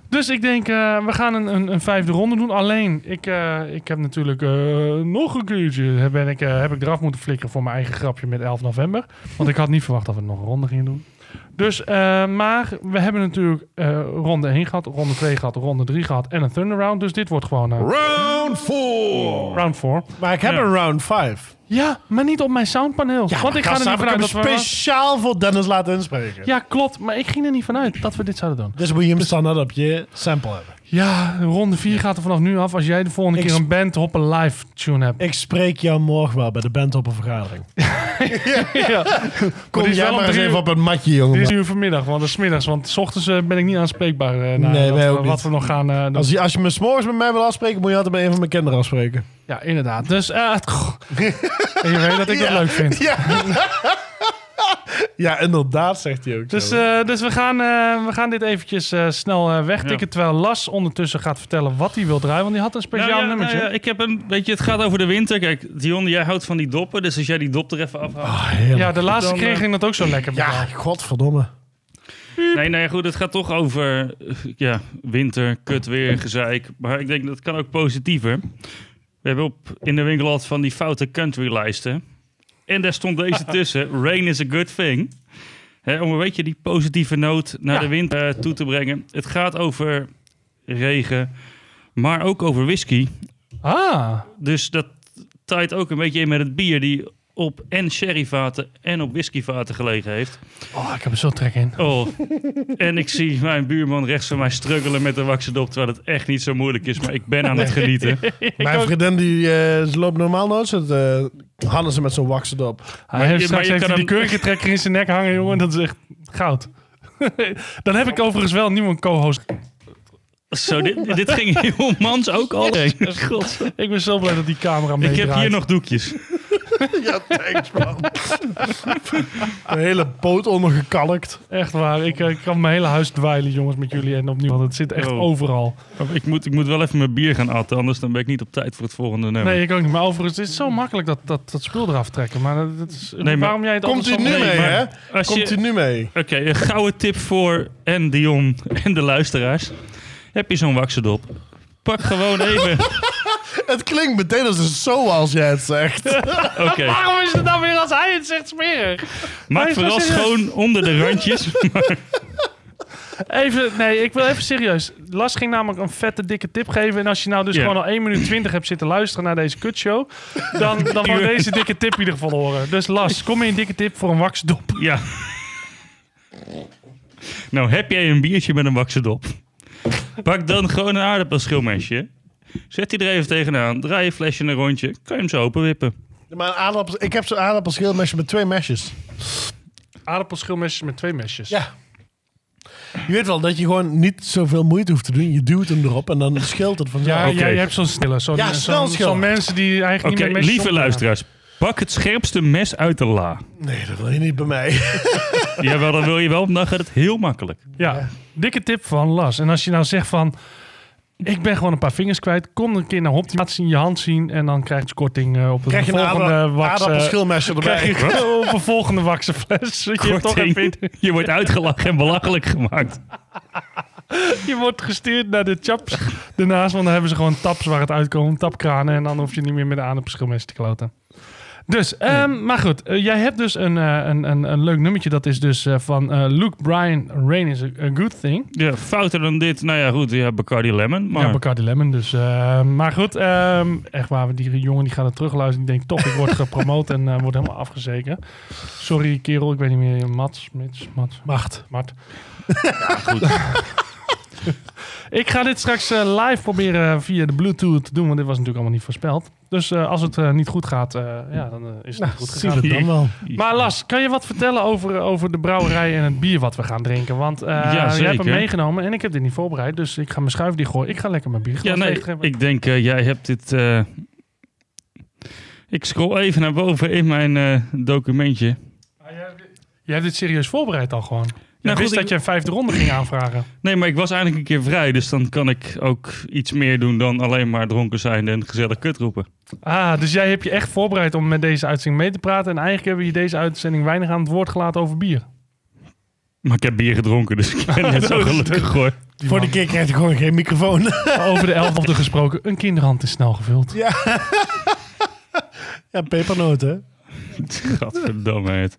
Dus ik denk, we gaan een, een, een vijfde ronde doen. Alleen, ik, ik heb natuurlijk nog een keertje... Ben ik, heb ik eraf moeten flikkeren voor mijn eigen grapje met 11 november. Want ik had niet verwacht dat we nog een ronde gingen doen. Dus, eh, maar we hebben natuurlijk eh, ronde 1 gehad, ronde 2 gehad, ronde 3 gehad en een turnaround. Dus dit wordt gewoon eh, Round four. round 4. Maar ik heb Ja. een round 5. Ja, maar niet op mijn soundpaneel. want ik ga er niet vanuit dat we... speciaal voor Dennis laten inspreken. Ja, klopt. Maar ik ging er niet vanuit dat we dit zouden doen. Dus moet je hem standaard op je sample hebben. Ja, ronde 4 gaat er vanaf nu af. Als jij de volgende Ik keer een band hoppen live tune hebt. Ik spreek jou morgen wel bij de band op een vergadering. ja. Kom jij maar eens even op een matje, Dit jongen. is nu vanmiddag, want dat is middags. Want s ochtends eh, ben ik niet aanspreekbaar naar Nee, wij we- wat we nog gaan eh, doen. Als je, als je me s'morgens met mij wil afspreken, moet je altijd bij een van mijn kinderen afspreken. Ja, inderdaad. Dus eh, het- je weet dat ik dat Ja. leuk vind. Ja. ja, inderdaad, zegt hij ook. Dus, eh, dus we, gaan, eh, we gaan dit eventjes eh, snel eh, wegtikken. Terwijl Las ondertussen gaat vertellen wat hij wil draaien. Want die had een speciaal Nou ja, nummertje. nou ja, ik heb een, weet je, het gaat over de winter. Kijk, Dion, jij houdt van die doppen. Dus als jij die dop er even afhaalt. Ah, ja, de laatste Dan, keer eh, ging dat ook zo lekker. ja, Ja. godverdomme. Nee, nee, goed. Het gaat toch over ja, winter, kut weer, gezeik. Maar ik denk dat kan ook positiever. We hebben op, in de winkel altijd van die foute country-lijsten. En daar stond deze tussen. Rain is a good thing. Hè, om een beetje die positieve noot naar Ja. de winter eh, toe te brengen. Het gaat over regen, maar ook over whisky. Ah, Dus dat taait ook een beetje in met het bier die op en sherryvaten en op whiskyvaten gelegen heeft. oh, ik heb er zo trek in. Oh, en ik zie mijn buurman rechts van mij struggelen met de waxendop, terwijl het echt niet zo moeilijk is, maar ik ben aan het genieten. Mijn vriendin die, eh, ze loopt normaal nooit zo te handen ze met zo'n waxen op. Hij Maar heeft je- straks maar je heeft hij kan die hem- in zijn nek hangen, jongen. Dat is echt goud. Dan heb ik overigens wel een nieuwe co-host. Zo, dit, dit ging heel mans ook al. God. Ik ben zo blij dat die camera meedraait. Ik heb hier nog doekjes. Ja, thanks man. Een hele poot ondergekalkt. Echt waar. Ik, eh, ik kan mijn hele huis dweilen, jongens, met jullie en opnieuw. Want het zit echt Oh. overal. Ik moet, ik moet wel even mijn bier gaan atten, anders dan ben ik niet op tijd voor het volgende nummer. Nee, ik ook niet. Maar overigens is het zo makkelijk dat, dat, dat spul eraf trekken. Maar dat, dat is, maar waarom jij het Komt altijd u zo nu mee, hè? Komt je- u nu mee? Oké, een gouden tip voor en Dion en de luisteraars. Heb je zo'n waxendop? Pak gewoon even... Het klinkt meteen als een zoals jij het zegt. Oké, Waarom is het dan weer als hij het zegt smerig? maak Nee, vooral serieus. schoon onder de randjes. Even, nee, ik wil even serieus. Las ging namelijk een vette dikke tip geven. En als je nou dus Ja. gewoon al 1 minuut 20 hebt zitten luisteren naar deze kutshow, dan, dan moet deze dikke tip in ieder geval horen. Dus Las, kom in een dikke tip voor een waxdop. Ja. Nou, heb jij een biertje met een waxendop? Pak dan gewoon een aardappelschilmesje. Zet die er even tegenaan. Draai je flesje een rondje. Kan je hem zo openwippen. Maar een aardappels, ik heb zo'n aardappelschilmesje met twee mesjes. Aardappelschilmesjes met twee mesjes. Ja. Je weet wel dat je gewoon niet zoveel moeite hoeft te doen. Je duwt hem erop en dan scheelt het vanzelf. Ja, Oké. jij hebt zo'n stille. Zo'n Ja, zo'n- zo'n mensen die eigenlijk Oké, niet meer lieve omgaan. luisteraars. Pak het scherpste mes uit de la. Nee, dat wil je niet bij mij. Jawel, dan wil je wel. Dan gaat het heel makkelijk. Ja. Dikke tip van Las. En als je nou zegt van... Ik ben gewoon een paar vingers kwijt. Kom een keer naar Hopti, laat zien, je hand zien. En dan krijg je korting eh, op de een volgende eh, aardappelschilmesje erbij. krijg je op een volgende waksenfles. Je, Je wordt uitgelachen en belachelijk gemaakt. je wordt gestuurd naar de chaps daarnaast. Want dan hebben ze gewoon taps waar het uitkomt. Tapkranen. En dan hoef je niet meer met de aardappelschilmes te kloten. Dus, ehm, maar goed. eh, jij hebt dus een, eh, een, een, een leuk nummertje. Dat is dus eh, van eh, Luke Bryan. Rain is a, a good thing. Ja, fouter dan dit. Nou ja, goed, ja, Bacardi Lemon. Maar Ja, Bacardi Lemon. Dus, eh, maar goed, ehm, echt waar. Die jongen die gaat het terugluisteren. Die denkt toch, ik word gepromoot en eh word helemaal afgezeken. Sorry kerel, ik weet niet meer. Mats, Mits, Mats, Macht. Mart. goed. Ik ga dit straks eh, live proberen via de Bluetooth te doen. Want dit was natuurlijk allemaal niet voorspeld. Dus eh, als het eh, niet goed gaat, eh, ja, dan is het niet goed gegaan. het dan wel. Maar Las, kan je wat vertellen over, over de brouwerij en het bier wat we gaan drinken? Want eh Ja, je hebt hem meegenomen en ik heb dit niet voorbereid. Dus ik ga mijn schuif die gooien. Ik ga lekker mijn bier Ja, nee, ik denk uh, jij hebt dit... Uh, ik scroll even naar boven in mijn uh, documentje. Jij hebt dit serieus voorbereid al gewoon? Nou, wist goed, dat ik- je een vijfde ronde ging aanvragen. Nee, maar ik was eigenlijk een keer vrij, dus dan kan ik ook iets meer doen dan alleen maar dronken zijn en gezellig kut roepen. Ah, dus jij hebt je echt voorbereid om met deze uitzending mee te praten. En eigenlijk hebben we je deze uitzending weinig aan het woord gelaten over bier. Maar ik heb bier gedronken, dus ik ben net zo gelukkig hoor. Voor de keer krijgt hij gewoon geen microfoon. over de elfde gesproken, een kinderhand is snel gevuld. ja, pepernoten. Gadverdamme het.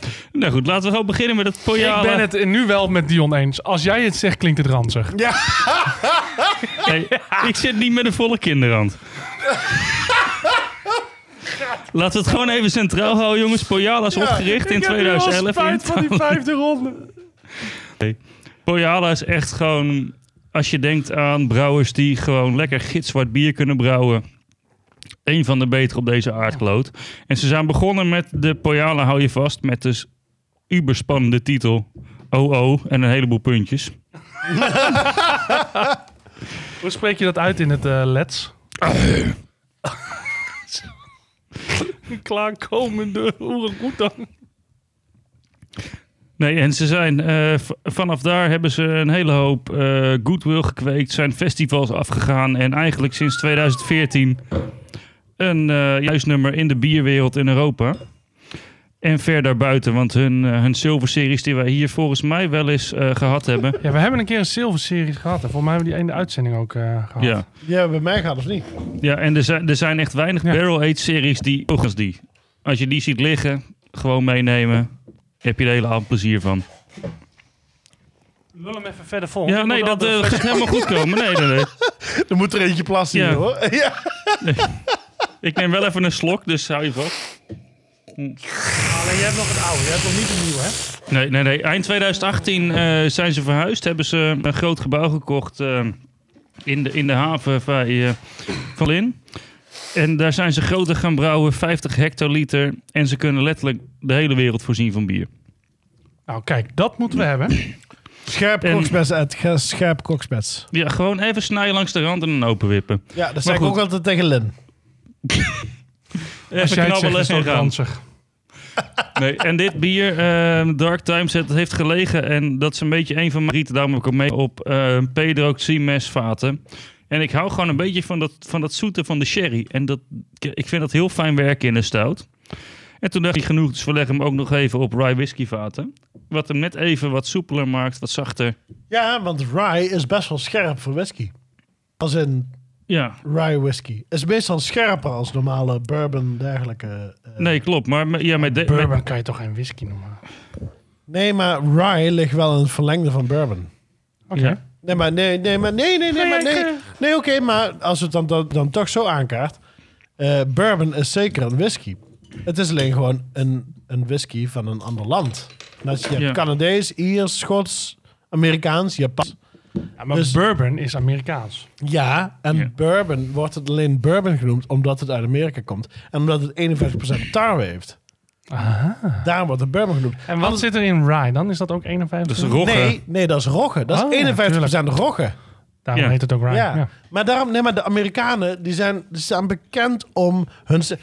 Nou goed, laten we gewoon beginnen met het. Ik ben het nu wel met Dion eens. Als jij het zegt, klinkt het ranzig. Nee, ik zit niet met een volle kinderhand. Laten we het gewoon even centraal houden, jongens. Pojala is opgericht in 2011. spijt van die vijfde ronde. Pojala is echt gewoon... Als je denkt aan brouwers die gewoon lekker gitzwart bier kunnen brouwen... Een van de betere op deze aardkloot. En ze zijn begonnen met de Pojala, hou je vast, met dus uberspannende titel. OO en een heleboel puntjes. Hoe spreek je dat uit in het eh Let's? Klaarkomende oerengoetang. Nee, en ze zijn eh, vanaf daar hebben ze een hele hoop eh, goodwill gekweekt, zijn festivals afgegaan en eigenlijk sinds 2014 een eh juist nummer in de bierwereld in Europa. En ver daarbuiten, want hun, eh, hun zilverseries die wij hier volgens mij wel eens eh, gehad hebben. Ja, we hebben een keer een Silver Series gehad. En voor mij hebben we die in de uitzending ook eh, gehad. Ja, Ja, bij mij gaat of niet? ja en er zijn, er zijn echt weinig Ja. barrel-aged series die, ook als die. Als je die ziet liggen, gewoon meenemen, heb je er hele avond plezier van. Lul hem even verder vol. Ja, nee, dat gaat helemaal goed komen. Nee, nee, nee. Er moet er eentje plassen Ja. hier, hoor. Ja. Ik neem wel even een slok, dus hou je vast. Alleen jij hebt nog het oude, jij hebt nog niet de nieuwe, hè? Nee, nee, nee. Eind 2018 eh, zijn ze verhuisd. Hebben ze een groot gebouw gekocht eh, in, de, in de haven bij, eh, van Lin. En daar zijn ze groter gaan brouwen, 50 hectoliter. En ze kunnen letterlijk de hele wereld voorzien van bier. Nou, kijk, dat moeten we hebben. Scherp En- koksbets uit. Ge- Scherp koksbets. Ja, gewoon even snijden langs de rand en dan openwippen. Ja, dat zeg ik goed. ook altijd tegen Lin. Even knabbelen en gaan. Nee, en dit bier, eh, Dark Times, het heeft gelegen. En dat is een beetje een van mijn rieten. Daarom heb ik hem mee op eh Pedro Ximes vaten. En ik hou gewoon een beetje van dat, van dat zoete van de sherry. En dat, ik vind dat heel fijn werken in een stout. En toen dacht ik genoeg, dus we leggen hem ook nog even op rye whisky vaten. Wat hem net even wat soepeler maakt, wat zachter. Ja, want rye is best wel scherp voor whisky. Als in Ja, rye whisky. Is meestal scherper als normale bourbon dergelijke. eh. nee, klopt. Maar met- ja, met, de, Bourbon met- kan je toch geen whisky noemen? Nee, maar rye ligt wel in het verlengde van bourbon. Oké. Ja. Nee, maar nee, nee, maar nee, nee, nee, Nee, maar nee. Nee, oké, maar als het dan, dan, dan toch zo aankaart. eh, bourbon is zeker een whisky. Het is alleen gewoon een, een whisky van een ander land. Je hebt Ja. Canadees, Iers, Schots, Amerikaans, Japans. Ja, maar Dus- bourbon is Amerikaans. Ja, en bourbon wordt het alleen bourbon genoemd omdat het uit Amerika komt. En omdat het 51% tarwe heeft. Daarom wordt het bourbon genoemd. En wat zit er in rye dan? Is dat ook 51? dus rogge. Nee, nee, dat is rogge. Dat is Oh, ja, 51% rogge. Daarom heet het ook rye. Ja. Ja. maar daarom, nee, maar de Amerikanen die zijn, die staan bekend om hun. Ze,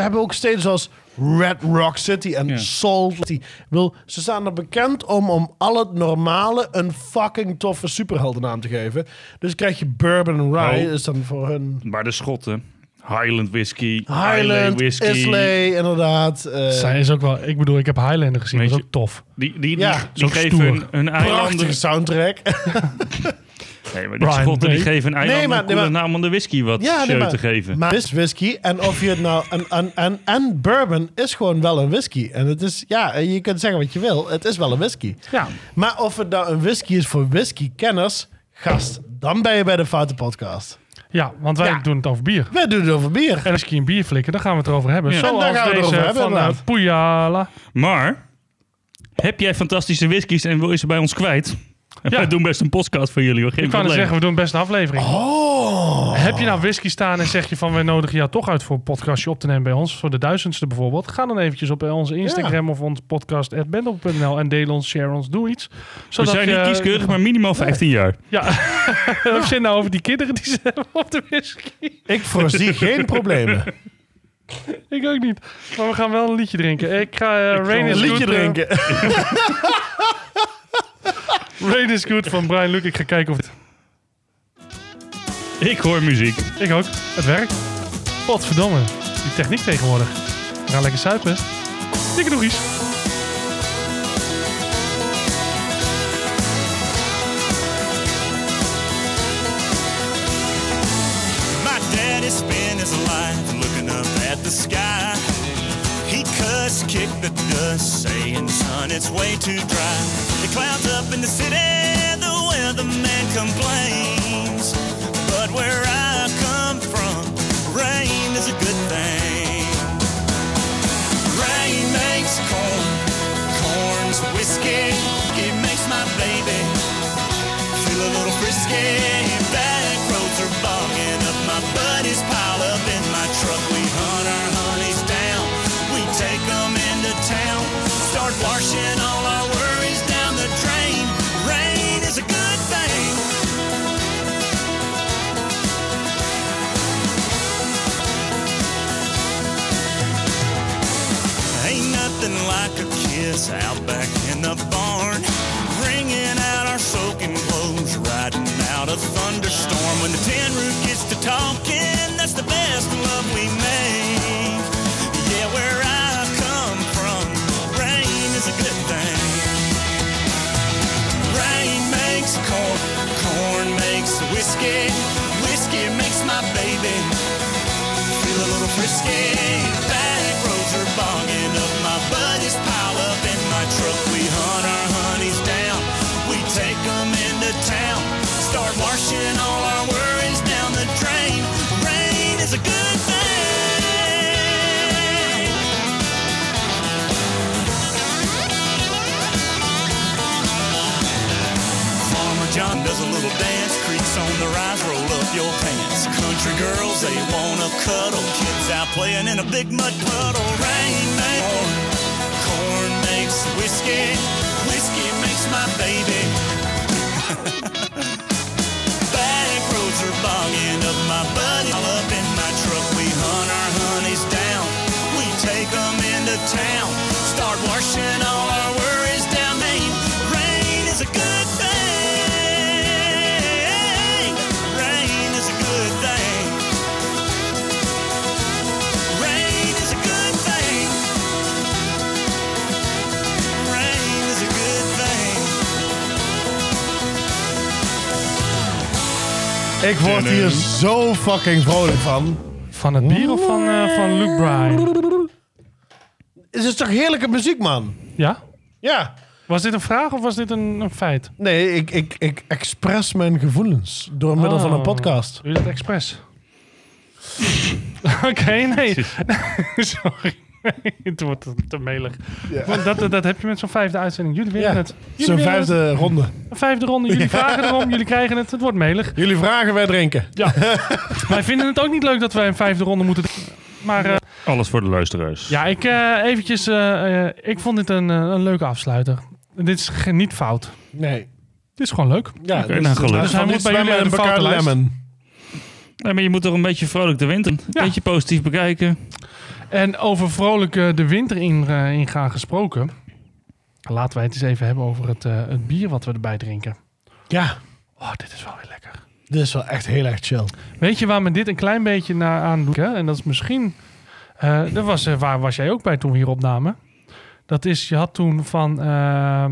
hebben ook steden zoals Red Rock City en Ja. Salt City. Wil, ze staan er bekend om om al het normale een fucking toffe superheldennaam te geven. Dus krijg je Bourbon en Rye, Oh. is dan voor hun Maar de Schotten. Highland whisky. Highland, whisky. Islay, inderdaad. eh, Zij is ook wel... Ik bedoel, ik heb Highlander gezien. Dat is ook tof. Die, die, die, Ja, die geven hun, hun eilanden... prachtige soundtrack. Nee, maar die Brian Schotten die geven een eilanden maar- een nee, maar- naam om de whisky wat Ja, nee, show maar- te geven. Maar het is whisky. En of je het nou. En, en, en, en bourbon is gewoon wel een whisky. En het is. Ja, je kunt zeggen wat je wil. Het is wel een whisky. Ja. Maar of het nou een whisky is voor whisky-kenners. Gast, dan ben je bij de Foute Podcast. ja, want wij Ja. doen het over bier. Wij doen het over bier. En als je een bier flikken, dan gaan we het erover hebben. Ja. Zoals En daar gaan we het deze over hebben, van uh, inderdaad. Puyala. Maar, heb jij fantastische whiskies en wil je ze bij ons kwijt? Wij doen best een podcast voor jullie, hoor. Geen Ik kan zeggen, we doen best een aflevering. Oh. Heb je nou whisky staan en zeg je van... wij nodigen jou toch uit voor een podcastje op te nemen bij ons... voor de duizendste bijvoorbeeld... ga dan eventjes op onze Instagram of onze podcast... en deel ons, share ons, doe iets. we zijn niet kieskeurig, maar minimaal 15 jaar. Ja, wat zit nou over die kinderen die ze hebben op de whisky? Ik voorzie geen problemen. Ik ook niet. Maar we gaan wel een liedje drinken. Ik ga eh, Rain Een liedje eh, drinken. Rain is Good van Brian Luke. Ik ga kijken of het... Ik hoor muziek. Ik ook. Het werkt. Potverdomme. Die techniek tegenwoordig. Gaan lekker suipen. Dikke spent his life looking up at the sky. Cussed, kicked the dust, saying, son, it's way too dry. The clouds up in the city, the weatherman complains. But where I come from, rain is a good thing. Rain makes corn, corn's whiskey. It makes my baby feel a little frisky. Kiss out back in the barn. Wringing out our soaking clothes, riding out a thunderstorm. When the tin roof gets to talking, your pants. Country girls, they wanna cuddle. Kids out playing in a big mud puddle. Rain makes corn, makes whiskey, whiskey makes my baby. Back roads are bogging up, my buddy all up in my truck. We hunt our honeys down, we take them into town. Start washing all our worries Ik word hier zo fucking vrolijk van. Van het bier of van, eh, van Luke Bryan? Het is toch heerlijke muziek, man? Ja? Ja. Was dit een vraag of was dit een, een feit? Nee, ik, ik, ik express mijn gevoelens door middel van een Oh. podcast. Doe je dat expres? Oké, nee. Sorry. het wordt te, melig. Want dat, dat heb je met zo'n vijfde uitzending. Jullie winnen Ja, het. Zo'n vijfde ronde. Een vijfde ronde. Jullie vragen erom, jullie krijgen het. Het wordt melig. Jullie vragen, wij drinken. Ja. wij vinden het ook niet leuk dat wij een vijfde ronde moeten. Maar eh, Alles voor de luisteraars. ja, ik eh, eventjes... eh, eh, ik vond dit een, een leuke afsluiter. Dit is niet fout. Nee. Het is gewoon leuk. Ja, Oké, nou, gelukkig. Dus hij moet bij jullie een foute. Lemon. Nee, maar je moet toch een beetje vrolijk de winter. Een Ja. beetje positief bekijken. En over vrolijk de winter in, eh, ingaan gesproken. Laten wij het eens even hebben over het, eh, het bier wat we erbij drinken. Ja, Oh, dit is wel weer lekker. dit is wel echt heel erg chill. Weet je waar me dit een klein beetje naar aan doet? En dat is misschien... eh, dat was, waar was jij ook bij toen we hier opnamen? Dat is, je had toen van eh,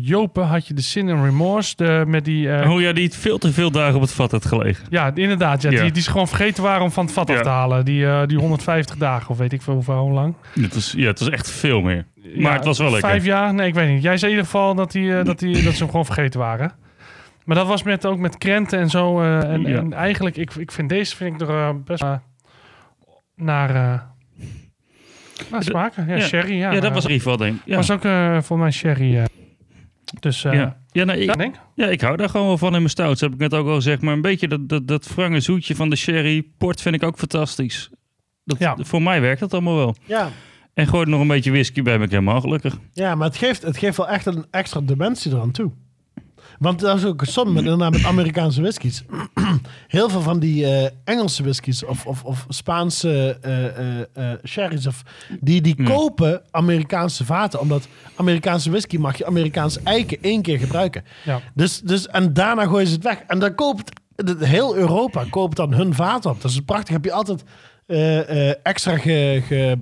Jopen had je de Sin and Remorse. De, met die, Hoe jij die veel te veel dagen op het vat had gelegen. Ja, inderdaad. Ja, Ja. Die, die is gewoon vergeten waren om van het vat af Ja. te halen. Die, eh, die 150 dagen, of weet ik veel hoe lang. Het was, ja, het was echt veel meer. Maar Ja, het was wel lekker. Vijf jaar? Nee, ik weet niet. Jij zei in ieder geval dat, die, dat, die, dat ze hem gewoon vergeten waren. Maar dat was met, ook met krenten en zo. en, Ja. en eigenlijk, ik, ik vind deze vind ik er best naar, naar smaken. Ja, ja. sherry. Ja, Ja, dat was ik. Ja. was ook eh voor mij sherry. eh. Dus eh, ja. Ja, nou, ik, denk. ja, ik hou daar gewoon wel van in mijn stouts. Heb ik net ook al gezegd. Maar een beetje dat, dat, dat wrange zoetje van de sherry. Port vind ik ook fantastisch. Dat, Ja. Voor mij werkt dat allemaal wel. Ja, En gooi er nog een beetje whisky bij, ben ik helemaal gelukkig. ja maar het geeft, het geeft wel echt een extra dimensie eraan toe. Want dat is ook soms met, met Amerikaanse whiskies. Heel veel van die eh, Engelse whiskies of, of, of Spaanse eh, sherry's, of, die, die kopen Amerikaanse vaten. Omdat Amerikaanse whisky mag je Amerikaanse eiken één keer gebruiken. Ja. Dus, dus, en daarna gooien ze het weg. En dan koopt heel Europa koopt dan hun vaten op. Dat is prachtig. Heb je altijd extra ge, ge,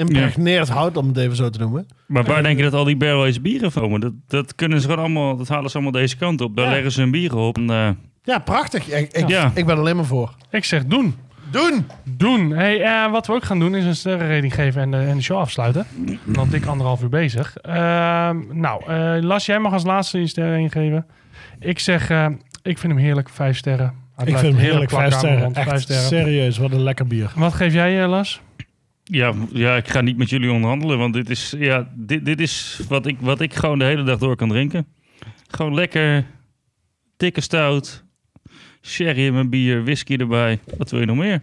impregneerd hout, om het even zo te noemen. Maar waar denk je dat al die barrel-aged bieren komen? Dat, dat kunnen ze gewoon allemaal, dat halen ze allemaal deze kant op. Daar Ja. leggen ze hun bieren op. En, eh, Ja, prachtig. Ik, ik, Ja. ik ben er alleen maar voor. Ik zeg doen. Doen! Doen. Hey, eh, wat we ook gaan doen is een sterrenrating geven en de, en de show afsluiten. Dan dik anderhalf uur bezig. Ehm, nou, eh, Las, jij mag als laatste je sterren geven. Ik zeg, eh, ik vind hem heerlijk, vijf sterren. Hij Ik vind hem heerlijk. Vijf sterren. vijf sterren. serieus. Wat een lekker bier. Wat geef jij, Las? Ja, ja, ik ga niet met jullie onderhandelen. Want dit is, ja, dit, dit is wat, ik, wat ik gewoon de hele dag door kan drinken. Gewoon lekker, dikke stout, sherry in mijn bier, whisky erbij. Wat wil je nog meer?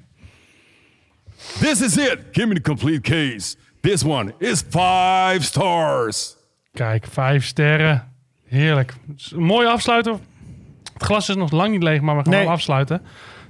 This is it. Give me the complete case. This one is five stars. Kijk, vijf sterren. Heerlijk. Mooie afsluiter. Het glas is nog lang niet leeg, maar we gaan Nee. hem afsluiten.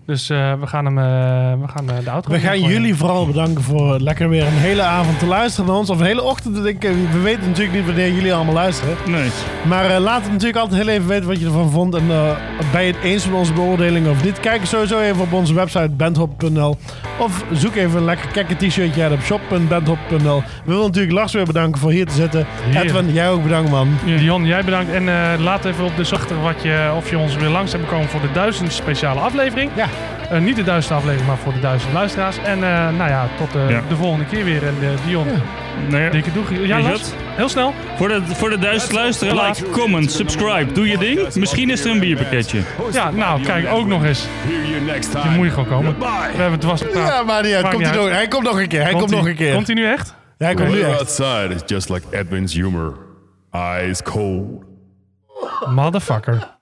Dus eh, we gaan hem, eh, we gaan eh, de auto We gaan jullie vooral bedanken voor lekker weer een hele avond te luisteren naar ons. Of een hele ochtend. Ik, we weten natuurlijk niet wanneer jullie allemaal luisteren. Nee. Maar eh, laat het natuurlijk altijd heel even weten wat je ervan vond. En eh, ben je het eens met onze beoordelingen of niet? Kijk sowieso even op onze website bandhop.nl. Of zoek even een lekker kekke t-shirtje uit op shop.bandhop.nl. We willen natuurlijk Lars weer bedanken voor hier te zitten. Edwin, jij ook bedankt man. Dion, jij bedankt. En eh, laat even op de zachter wat je, of je ons weer langs hebt komen voor de duizend speciale aflevering. Ja. Eh, niet de duizend aflevering, maar voor de duizend luisteraars. En eh, nou ja, tot eh, Ja. de volgende keer weer. En Dion, nee. dikke doeg. Ja, Lars, heel snel. Voor de, voor de duizend luisteren, like, comment, subscribe. Doe je ding. Misschien is er een bierpakketje. Ja, nou, kijk, ook nog eens. Je moet je gewoon komen. We hebben het was Ja, maar niet uit. Komt niet uit. nog, hij komt nog een keer. Hij komt, nog een keer. Komt hij nu echt? Ja, hij komt nu echt. outside is just like Edwin's humor. Ice cold. Motherfucker.